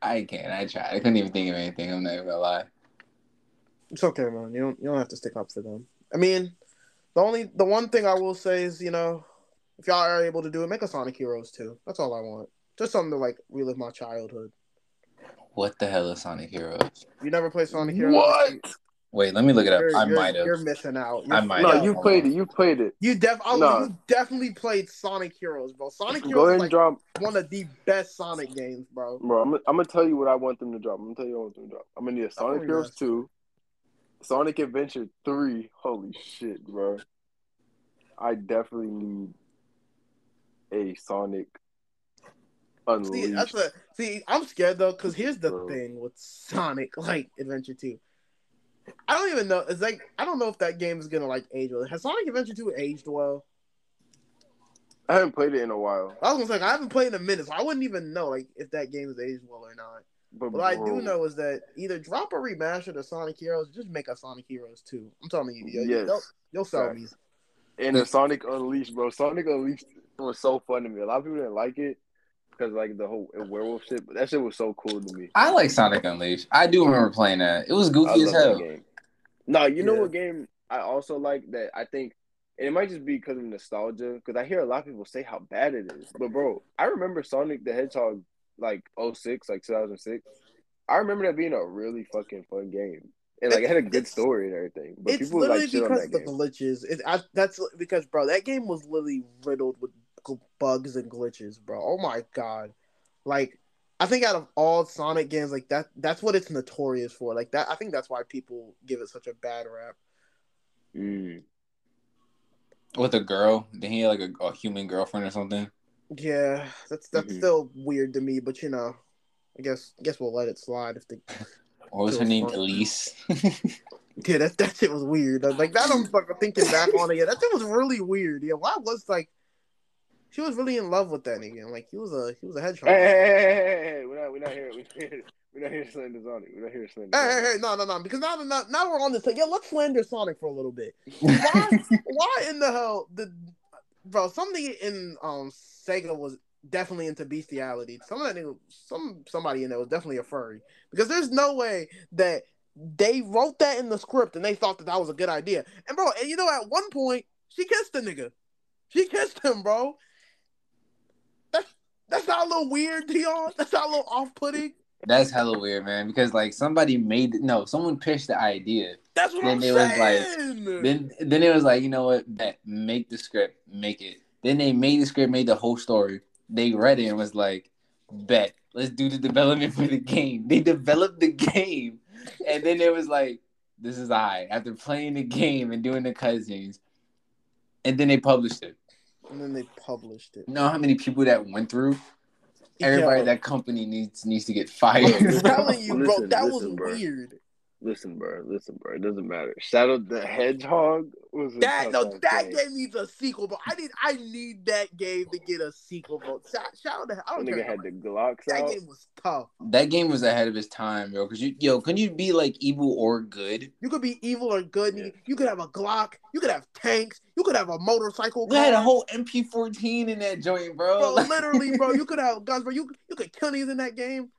I can't. I tried. I couldn't even think of anything. I'm not even gonna lie. It's okay, man. You don't you don't have to stick up for them. I mean, the only the one thing I will say is, you know, if y'all are able to do it, make a Sonic Heroes too. That's all I want. Just something to like relive my childhood. What the hell is Sonic Heroes? You never played Sonic Heroes? What? Wait, let me look it up. You're, I might have. You're missing out. I You're- might No, have. you played it. You played it. You def oh, No. you definitely played Sonic Heroes, bro. Sonic Go Heroes ahead is like drop, one of the best Sonic games, bro. bro. I'm, gonna- I'm gonna tell you what I want them to drop. I'm gonna tell you what I want them to drop. I'm gonna need a Sonic Oh, Heroes yes. two, Sonic Adventure three. Holy shit, bro! I definitely need a Sonic See, that's a see. I'm scared though, because here's the Bro. thing with Sonic like Adventure Two. I don't even know. It's like I don't know if that game is gonna like age well. Has Sonic Adventure Two aged well? I haven't played it in a while, I was gonna say I haven't played in a minute, so I wouldn't even know like if that game is aged well or not. but What I do know is that either drop a remaster to Sonic Heroes, just make a Sonic Heroes Two. I'm telling you, you Yes. you'll, you'll sell me. Facts. and the Sonic Unleashed, bro. Sonic Unleashed was so fun to me. A lot of people didn't like it because like the whole werewolf shit, but that shit was so cool to me. I like Sonic Unleashed. I do remember playing that. It was goofy as hell. No, you know Yeah. what game I also like that I think, and it might just be because of nostalgia. Because I hear a lot of people say how bad it is, but bro, I remember Sonic the Hedgehog like 06, like 2006. I remember that being a really fucking fun game, and like it had a good story and everything. But it's people like shit on because that of the game. glitches. It, I, that's because, bro, that game was literally riddled with bugs and glitches, bro. Oh my god! Like, I think out of all Sonic games, like that, that's what it's notorious for. Like that, I think that's why people give it such a bad rap. Mm. With a girl, then he had like a, a human girlfriend or something. Yeah, that's that's Mhm. still weird to me, but you know, I guess I guess we'll let it slide if the What was her name? fun. Elise. yeah that that shit was weird. Like that, I'm like thinking back on it. Yeah, that shit was really weird. Yeah, why was like she was really in love with that nigga? Like he was a he was a hedgehog. Hey, hey, hey, hey, hey, hey, we're not, we're not here. We're not here. We're not here to slander Sonic. We're not here to slander. Hey, hey, hey, no, no, no. Because now, now, now we're on this. Thing. Yeah, let's slander Sonic for a little bit. Why, why in the hell did, bro? Something in um Sega was definitely into bestiality. Some of that nigga, some somebody in there was definitely a furry. Because there's no way that they wrote that in the script and they thought that that was a good idea. And bro, and you know, at one point she kissed the nigga. She kissed him, bro. That's not a little weird, Dion. That's not a little off-putting. That's hella weird, man. Because like somebody made no, someone pitched the idea. That's what Then I'm it was like- saying. Then then it was like, you know what? Bet make the script, make it. Then they made the script, made the whole story. They read it and was like, "Bet, let's do the development for the game." They developed the game, and then it was like, "This is I." After playing the game and doing the cutscenes, and then they published it. And then they published it. You know how many people that went through? Everybody Yo, at that company needs needs to get fired. I'm telling you, bro, Listen, that listen, was bro. weird. Listen, bro. Listen, bro. It doesn't matter. Shadow the Hedgehog was That no, that game. game needs a sequel, bro. I need, I need that game to get a sequel, bro. Shout, shout out to, I don't That care. nigga had the Glocks that out. game was tough. that game was ahead of its time, yo. Cause you, yo, can you be like evil or good? You could be evil or good. Yeah. You could have a Glock. You could have tanks. You could have a motorcycle. We had a whole MP14 in that joint, bro. bro. Literally, bro. You could have guns, bro. You you could kill niggas in that game,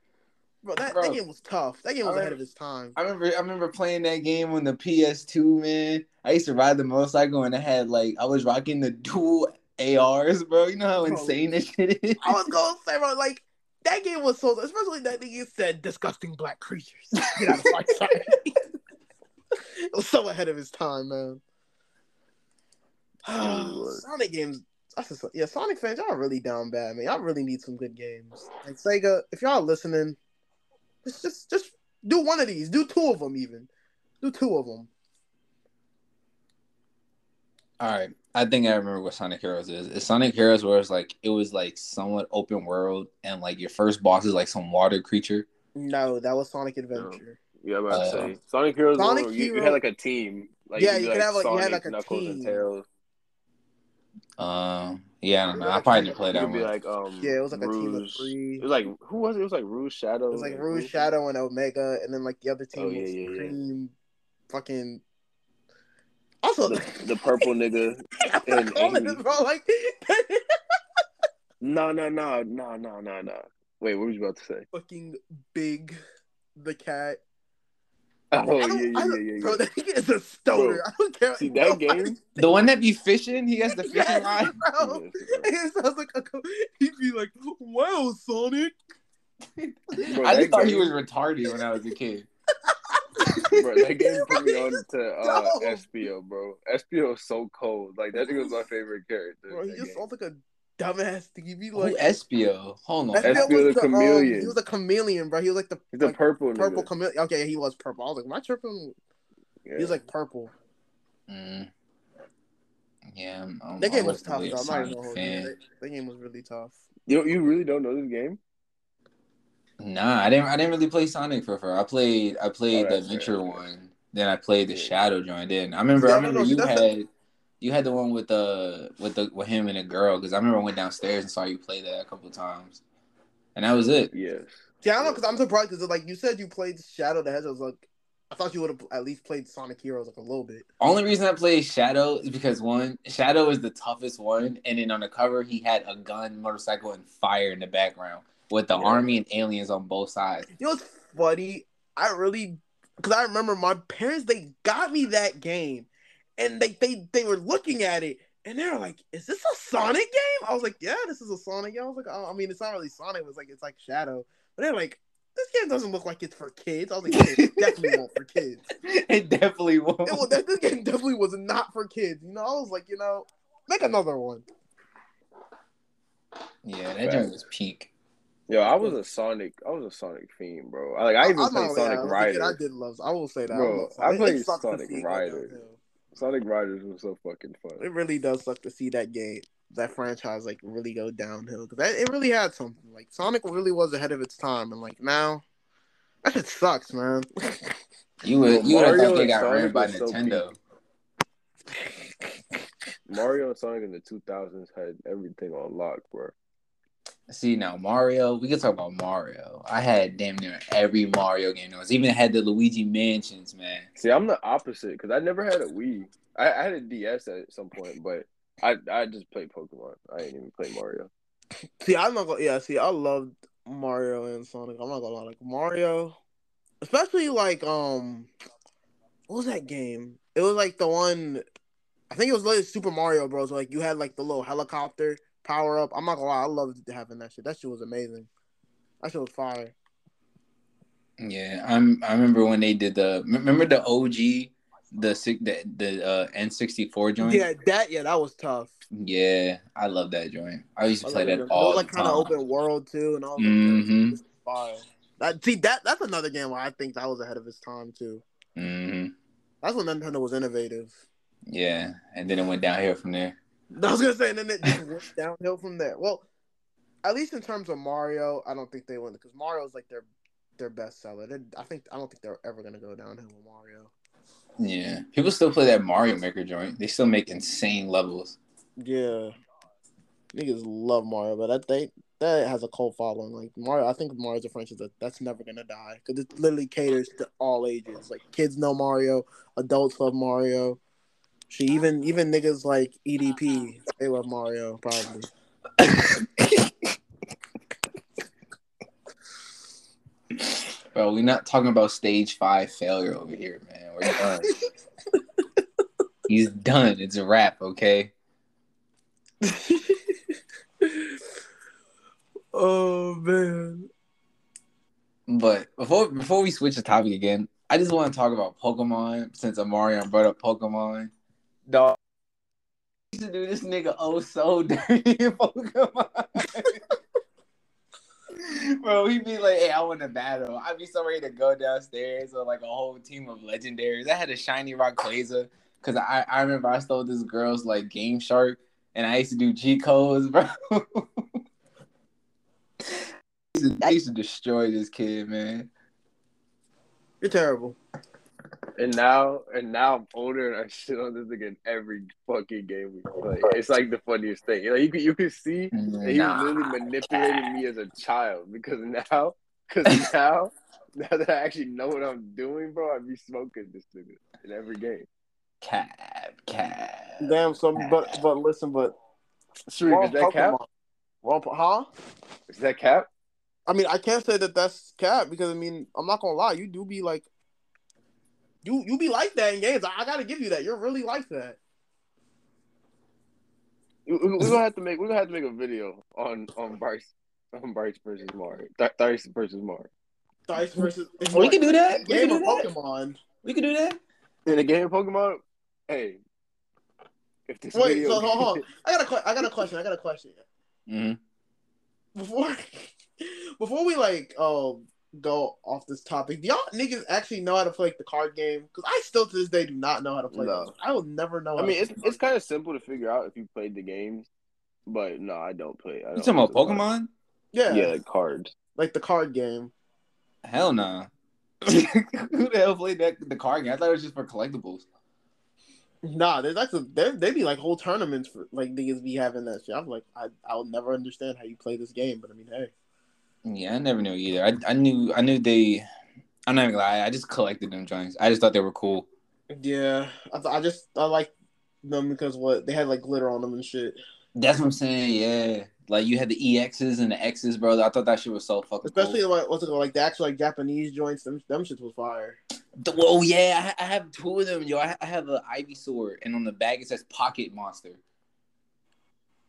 bro. That, Bro. that game was tough. That game was I ahead of its time. I remember I remember playing that game on the PS2, man. I used to ride the motorcycle and I had like I was rocking the dual ARs, bro. You know how Bro. insane this shit is? I was gonna say, bro, like that game was so, especially that nigga said disgusting black creatures. Get out of my sight. it was so ahead of its time, man. Sonic games. Just, yeah, Sonic fans, y'all really down bad, man. Y'all really need some good games. Like Sega, if y'all listening, just just just do one of these. Do two of them, even. Do two of them. All right. I think I remember what Sonic Heroes is. It's Sonic Heroes where it's like it was like somewhat open world and like your first boss is like some water creature. No, that was Sonic Adventure. Yeah, I'm about to Uh, say Sonic Heroes. Sonic Sonic you, you had like a team. Like, Yeah, could you be, could have, like- you had, like, a Knuckles team. and Tails. Um yeah, I don't know. Yeah, I probably didn't play that could be one. like um. Yeah, it was like a team of three. It was like who was it? It was like Rouge Shadow. It was like and Rouge, Shadow, and Omega, and then like the other team Oh, yeah, was yeah, yeah. Fucking. Also, The, the purple nigga. I'm and calling Amy. bro. Like, No, no, no, no, no, no, no. Wait, what was you about to say? fucking big, the cat. Oh yeah, yeah, yeah, yeah, Bro, that nigga is a stoner. Bro, I don't care. see that game? The one that be fishing, he has the fishing Yes, rod. bro. It sounds like a. He'd be like, "Wow, Sonic." Bro, I just thought he was retarded when I was a kid. bro, that game put me on to uh, No. Espio, bro. Espio is so cold. Like that nigga was my favorite character. Bro, he just game. sounds like a dumbass. He'd be Who like, Espio? Hold on. Espio Espio was the um, chameleon. he was a chameleon, bro. He was like the He's a like, purple nigga. purple chameleon. Okay, he was purple. I was like, am I tripping? Yeah. He was like purple. Mm. Yeah, I'm, I'm, That game was tough. though. I'm not even gonna hold you. That, that game was really tough. you you really don't know this game? Nah, I didn't. I didn't really play Sonic for fur. I played. I played Oh, the that's fair, Adventure one. Then I played the Shadow joint. Then I remember. Yeah, I remember no, you that's the- had. You had the one with the with the with him and the girl because I remember I went downstairs and saw you play that a couple times, and that was it. Yes. See, I don't know because I'm surprised because like you said you played Shadow the Hedgehog. Like I thought you would have at least played Sonic Heroes like a little bit. Only reason I played Shadow is because one, Shadow is the toughest one, and then on the cover he had a gun, motorcycle, and fire in the background with the Yeah. army and aliens on both sides. You know what's funny? I really because I remember my parents they got me that game, and they they they were looking at it and they were like, "Is this a Sonic game?" I was like, "Yeah, this is a Sonic." game. I was like, oh, "I mean, it's not really Sonic. It was like it's like Shadow." But they're like, "This game doesn't look like it's for kids." I was like, "It definitely won't for kids." it definitely won't. It was, that, this game definitely was not for kids. You know, I was like, you know, make another one. yeah, that joint was peak. Yo, I was a Sonic. I was a Sonic fiend, bro. I, like I even I'm played Sonic yeah, as a kid, Rider. I did love. I will say that. Bro, I, love I played it Sonic see it Rider. Downhill. Sonic Riders was so fucking fun. It really does suck to see that game, that franchise, like really go downhill because it really had something. Like Sonic really was ahead of its time, and like now, that shit sucks, man. You would you would have Mario thought they got Sonic ran by was so Nintendo. Mario and Sonic in the 2000s had everything on lock, bro. See now Mario, we can talk about Mario. I had damn near every Mario game. There was even had the Luigi Mansions, man. See, I'm the opposite because I never had a Wii. I, I had a DS at some point, but I I just played Pokemon. I didn't even play Mario. see, I'm not gonna. Yeah, see, I loved Mario and Sonic. I'm not gonna lie, like Mario, especially like um, what was that game? It was like the one. I think it was like Super Mario Bros. Like you had like the little helicopter power up. I'm not gonna lie, I loved having that shit. That shit was amazing. That shit was fire. Yeah, I'm. I remember when they did the. Remember the OG The the the uh, N64 joint. Yeah, that yeah, that was tough. Yeah, I love that joint. I used to I play that all It was the like kind of open world too, and all. Mhm. That fire. That see that that's another game where I think that was ahead of its time too. Mm-hmm. That's when Nintendo was innovative. Yeah, and then it went downhill from there. I was gonna say, and then it just went downhill from there. Well, at least in terms of Mario, I don't think they went because Mario's like their their best seller. They, I think I don't think they're ever gonna go downhill with Mario. Yeah, people still play that Mario Maker joint. They still make insane levels. Yeah, niggas love Mario, but that they that has a cult following. Like Mario, I think Mario's a franchise that that's never gonna die because it literally caters to all ages. Like kids know Mario, adults love Mario. She even even niggas like EDP, they love Mario probably. Bro, we're not talking about stage five failure over here, man. We're done. He's done. It's a wrap, okay? oh man. But before before we switch the topic again, I just want to talk about Pokemon since Amarion brought up Pokemon. Dog I used to do this nigga oh so dirty in Pokemon. Bro, he'd be like, hey, I want to battle. I'd be so ready to go downstairs with like a whole team of legendaries. I had a shiny rock Rayquaza because I, I remember I stole this girl's like Game Shark and I used to do G codes, bro. I used to- I used to destroy this kid, man. You're terrible. And now, and now I'm older and I shit on this nigga in every fucking game we play. It's like the funniest thing. Like you can you can see that he Nah. was literally manipulating me as a child because now, because now, now that I actually know what I'm doing, bro, I be smoking this nigga in every game. Cab, cab. Damn. So, but but listen, but Shrek, we're is that cap? Pokemon. We're huh? Is that cap? I mean, I can't say that that's cap because I mean, I'm not gonna lie, you do be like, you you be like that in games. I, I gotta give you that. You're really like that. We- we- We're gonna have to make we're gonna have to make a video on on Bryce on Bryce versus Mark. Th- Bryce versus Mark. Dice versus. We can do that. We Game can of do that. Pokemon. We can do that. In a game of Pokemon, hey. If this Wait, video, so hold on. I got a que- I got a question. I got a question. Mm-hmm. Before before we like um go off this topic, do y'all niggas actually know how to play like, the card game? Because I still to this day do not know how to play. No. this. I will never know. I how mean, to it's play it's kind of simple to figure out if you played the games, but no, I don't play. I You don't talking about play the cards. Pokemon? yeah, Yeah, like cards. like the card game. Hell no. Who the hell played that the card game? I thought it was just for collectibles. Nah, there's actually there they be like whole tournaments for like niggas be having that shit. I'm like, I I'll never understand how you play this game, but I mean, hey, Yeah, I never knew either. I, I knew I knew they. I'm not even gonna lie. I just collected them joints. I just thought they were cool. yeah, I th- I just I like them because what they had like glitter on them and shit. That's what I'm saying. Yeah, like you had the EXs and the X's, bro. I thought that shit was so fucking. Especially cool. like what's it called, like the actual like Japanese joints. Them them shits was fire. The- yeah, I, I have two of them, yo. I, I have the Ivysaur, and on the bag it says Pocket Monster.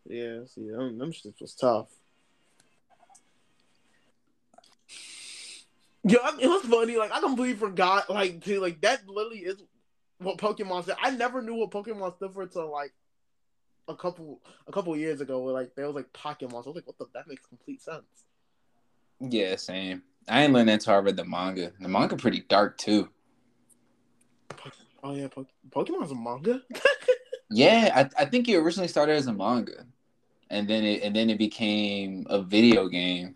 Yeah, see them them shits was tough. Yo, it was funny. Like I completely forgot. Like, dude, like that literally is what Pokemon said. I never knew what Pokemon stood for until like a couple a couple years ago. Where like there was like Pokemon. I was like, what the? That makes complete sense. Yeah, same. I ain't learned that until I read the manga. The manga pretty dark too. Oh yeah, po- Pokemon's a manga. Yeah, I, I think it originally started as a manga, and then it and then it became a video game,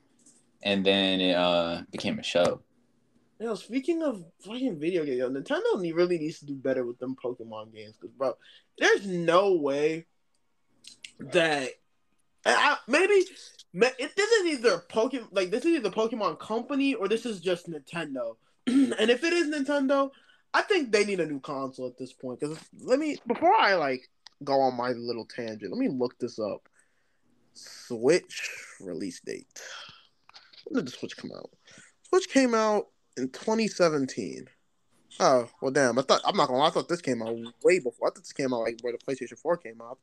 and then it uh became a show. Yo, speaking of fucking video game, yo, Nintendo really needs to do better with them Pokemon games, because bro, there's no way that I, maybe ma- it, this is either Pokemon like this is either Pokemon Company or this is just Nintendo. and if it is Nintendo, I think they need a new console at this point. Because let me before I like go on my little tangent, let me look this up. Switch release date. When did the Switch come out? Switch came out in 2017. Oh well, damn! I thought I'm not gonna. lie, I thought this came out way before. I thought this came out like where the PlayStation 4 came out.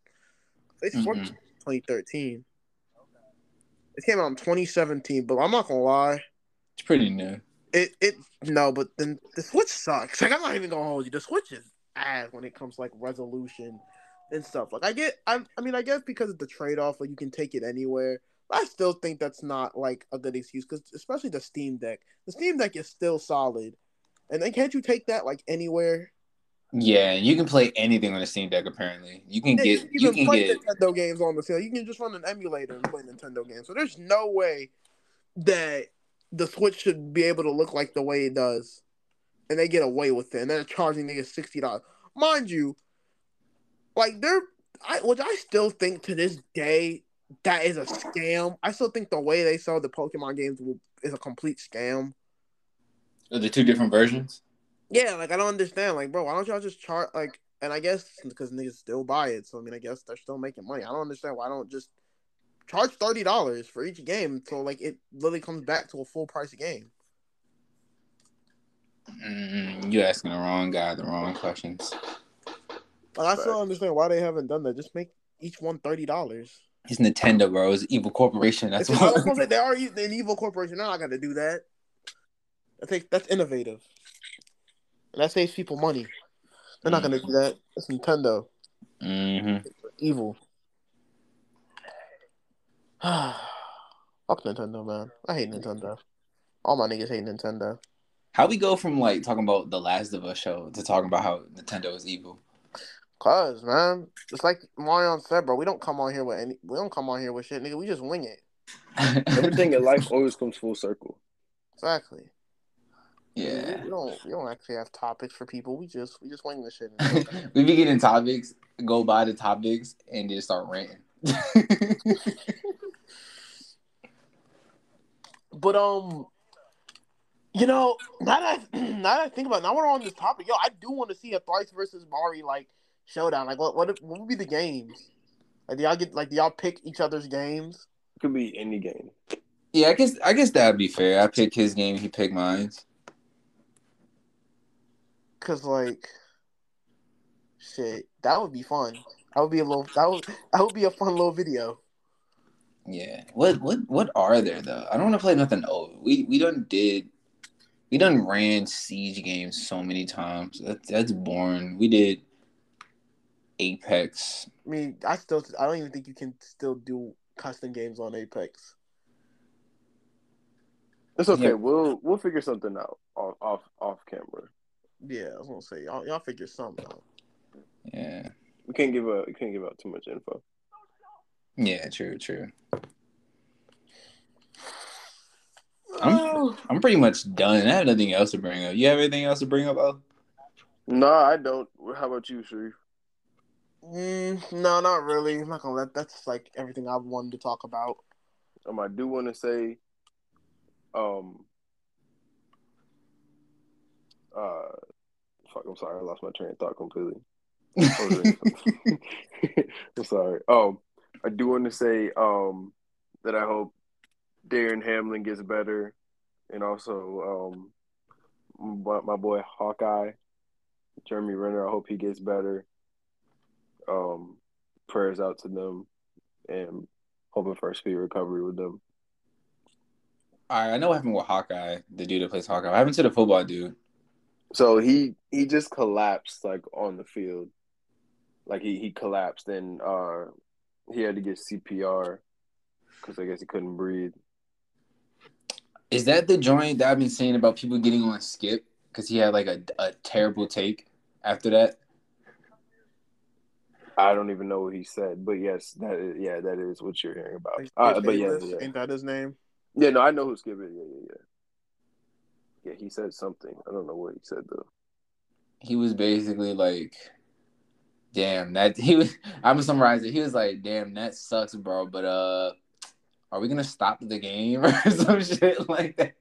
PlayStation 4 Mhm. 2013. It came out in 2017, but I'm not gonna lie. It's pretty new. It it no, but then the Switch sucks. Like I'm not even gonna hold you. The Switch is ass when it comes to like resolution and stuff. Like I get, I, I mean, I guess because of the trade off, like you can take it anywhere. But I still think that's not like a good excuse because especially the Steam Deck, the Steam Deck is still solid, and then can't you take that like anywhere? Yeah, you can play anything on the Steam Deck. Apparently, you can Yeah, get can you can play get Nintendo games on the sale. You can just run an emulator and play Nintendo games. So there's no way that the Switch should be able to look like the way it does, and they get away with it. And they're charging niggas sixty dollars, mind you. Like they're, I, which I still think to this day that is a scam. I still think the way they sell the Pokemon games will, is a complete scam. the two different versions. Yeah, like I don't understand. Like, bro, why don't y'all just chart like? And I guess because niggas still buy it, so I mean, I guess they're still making money. I don't understand why I don't just charge thirty dollars for each game, so like it literally comes back to a full price game. Mm, you asking the wrong guy the wrong questions. Like I still don't understand why they haven't done that. Just make each one thirty dollars. It's Nintendo, bro. It's evil corporation. That's That's what. what they are an evil corporation. They're not gonna do that. I think that's innovative. And that saves people money. They're not gonna do that. It's Nintendo. hmm Evil. Fuck Nintendo, man. I hate Nintendo. All my niggas hate Nintendo. How we go from like talking about the Last of Us show to talking about how Nintendo is evil? Cause man, it's like Marion said, bro. We don't come on here with any. We don't come on here with shit, nigga. We just wing it. Everything in life always comes full circle. Exactly. yeah. We don't. We don't actually have topics for people. We just. We just wing the shit. and it's okay. we be getting topics, go by the topics, and just start ranting. But um, you know, now that I, now that I think about it, now we're on this topic, yo, I do want to see a Thrice versus Mari like showdown. Like, what what what would be the games? Like, do y'all get like do y'all pick each other's games? Could be any game. yeah, I guess I guess that'd be fair. I pick his game, he pick mine. Cause like, shit, that would be fun. That would be a little. That would that would be a fun little video. Yeah. What what what are there though? I don't want to play nothing old. We we done did we done ran siege games so many times. That's that's boring. We did Apex. I mean, I still I don't even think you can still do custom games on Apex. It's okay. Yeah. We'll we'll figure something out off off, off camera. Yeah, I was gonna say y'all y'all figure something out. Yeah. We can't give a we can't give out too much info. Yeah, true, true. Oh. I'm pretty much done. I have nothing else to bring up. You have anything else to bring up? Oh? No, I don't. How about you, Sharif? Mm, no, not really. I'm not gonna let. That's like everything I wanted to talk about. Um, I do want to say, um, uh, fuck. I'm sorry. I lost my train of thought completely. I'm sorry. Um, I do want to say, um, that I hope Darren Hamlin gets better, and also, um, my, my boy Hawkeye, Jeremy Renner. I hope he gets better. Um, prayers out to them, and hoping for a speedy recovery with them. All right, I know what happened with Hawkeye, the dude that plays Hawkeye. What happened to the football dude? So he he just collapsed like on the field, like he he collapsed and uh he had to get CPR because I guess he couldn't breathe. Is that the joint that I've been saying about people getting on Skip because he had like a, a terrible take after that? I don't even know what he said, but yes, that is, yeah, that is what you're hearing about. Like, Uh, Skip but yeah, yeah, ain't that his name? yeah, no, I know who Skip is. Yeah, yeah, yeah. Yeah, he said something. I don't know what he said though. He was basically like, "Damn, that he was." I'm gonna summarize it. He was like, "Damn, that sucks, bro." But uh, are we gonna stop the game or some shit like that?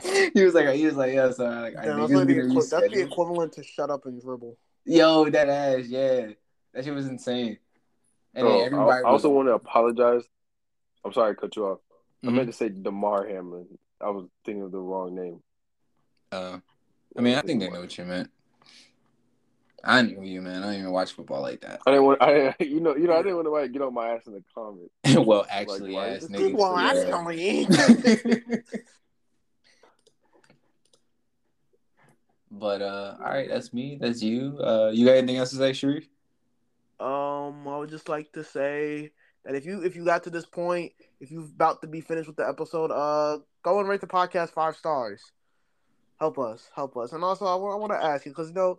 he was like, he was like, yeah, sorry. Like, I Damn, think that's, it's like the equi- that's the equivalent to shut up and dribble. Yo, that ass, yeah, that shit was insane. And Oh, then I, everybody I also was, want to apologize. I'm sorry, I cut you off. I Mhm. meant to say Damar Hamlin. I was thinking of the wrong name. Uh, I mean, I think they know what you meant. I knew you, man. I don't even watch football like that. I didn't want. I you know you know I didn't want to like get on my ass in the comments. well, actually, why ass niggas. Well, yeah. actually, But uh, all right, that's me. That's you. Uh, you got anything else to say, Sharif? Um, I would just like to say that if you if you got to this point, if you're about to be finished with the episode, uh, go and rate the podcast five stars. Help us, help us, and also I want I want to ask you because you know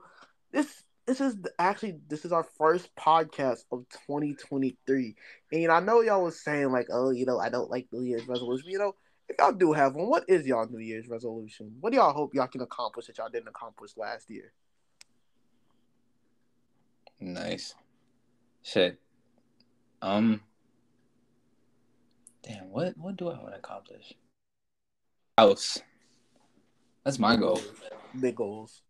this this is actually this is our first podcast of 2023, and you know I know y'all was saying like oh you know I don't like New Year's resolution, you know y'all do have one, what is y'all New Year's resolution? What do y'all hope y'all can accomplish that y'all didn't accomplish last year? Nice. Shit. Um. Damn. What What do I want to accomplish? House. That's my goal. Big goals.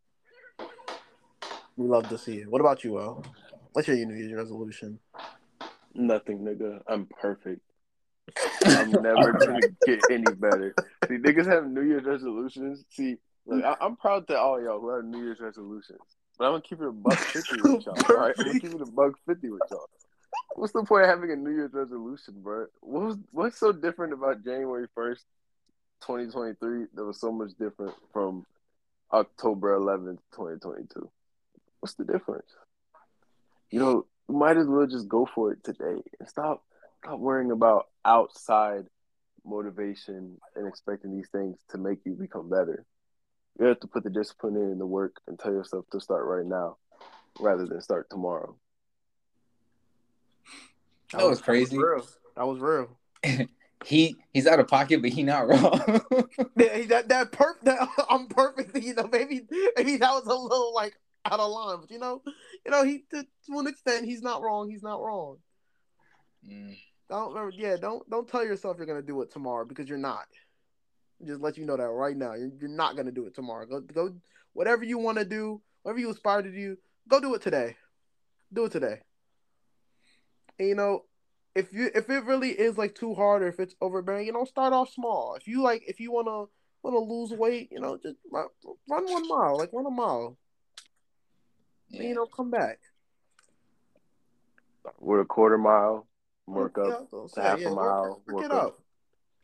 We love to see it. What about you, Al? What's your New Year's resolution? Nothing, nigga. I'm perfect. I'm never gonna get any better. See, niggas have New Year's resolutions. See, look, I- I'm proud to all y'all who have New Year's resolutions, but I'm gonna keep it a buck fifty with y'all. All right, I'm gonna keep it a buck fifty with y'all. What's the point of having a New Year's resolution, bro? What was what's so different about January first, 2023? That was so much different from October 11th, 2022. What's the difference? You know, you might as well just go for it today and stop stop worrying about outside motivation and expecting these things to make you become better. You have to put the discipline in and the work and tell yourself to start right now rather than start tomorrow. That was crazy. real. That was real. He he's out of pocket, but he not wrong. Yeah, that that perf that I'm perfect. You know, maybe maybe that was a little like out of line, but you know, you know, he to, to an extent he's not wrong. He's not wrong. Mm, Don't yeah, don't don't tell yourself you're gonna do it tomorrow because you're not. Just let you know that right now. You're, you're not gonna do it tomorrow. Go go whatever you want to do, whatever you aspire to do, go do it today. Do it today. And you know, if you if it really is like too hard or if it's overbearing, you know, start off small. If you like if you wanna wanna lose weight, you know, just run, run one mile, like run a mile. And, yeah. you know, come back. With a quarter mile, work Yeah, up I gonna say, half yeah, a mile, work work it up up.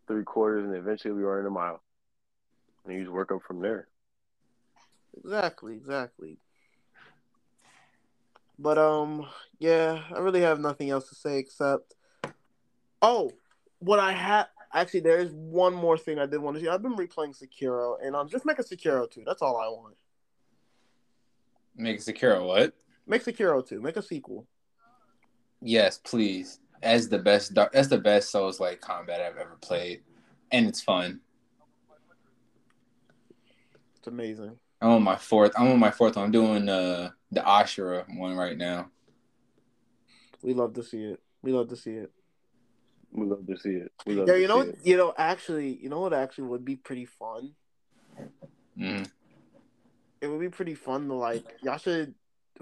three quarters, and eventually we are in a mile. And you just work up from there. Exactly, exactly. But um, yeah, I really have nothing else to say except, oh, what I have actually there is one more thing I did want to see. I've been replaying Sekiro, and I'm um, just make a Sekiro two. That's all I want. Make Sekiro what? Make Sekiro two. Make a sequel. Yes, please. As the best, dark, that's the best Souls like combat I've ever played, and it's fun. It's amazing. I'm on my fourth. I'm on my fourth one. I'm doing uh, the Ashura one right now. We love to see it. We love to see it. We love to see it. We love Yeah, to you know see what? it. You know, actually, you know what? Actually, would be pretty fun. Mm. It would be pretty fun to like. Y'all should,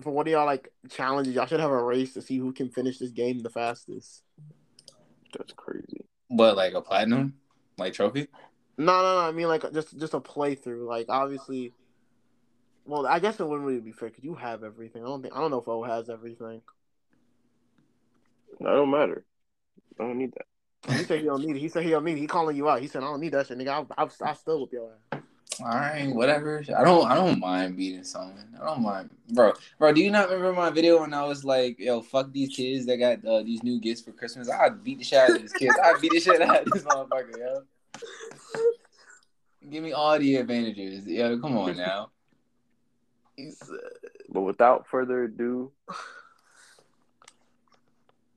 for one of y'all like challenges, y'all should have a race to see who can finish this game the fastest. That's crazy. What like a platinum, like trophy? No, no, no. I mean, like just just a playthrough. Like obviously, well, I guess it wouldn't really be fair because you have everything. I don't think I don't know if O has everything. That don't matter. I don't need that. He said he don't need it. He said he don't need it. He calling you out. He said I don't need that shit, nigga. I'll, I'll, I'll still whip your ass. All right, whatever. I don't. I don't mind beating someone. I don't mind, bro. Bro, do you not remember my video when I was like, "Yo, fuck these kids that got uh, these new gifts for Christmas"? I'd beat the shit out of these kids. I'd beat the shit out of this motherfucker, yo. Give me all the advantages, yo. Come on now. But without further ado,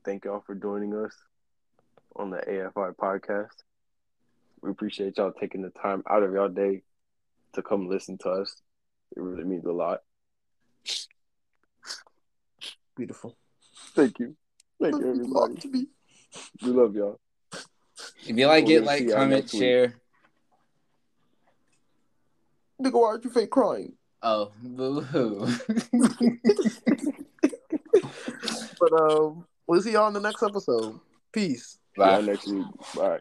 thank y'all for joining us on the AFR podcast. We appreciate y'all taking the time out of y'all day to come listen to us. It really means a lot. beautiful. Thank you. Thank you, everybody. To be. We love y'all. If you like it, We'll like, comment, share. Nigga, why aren't you fake crying? Oh, boo hoo. But um, we'll see y'all in the next episode. Peace. See y'all Bye. next week. Bye.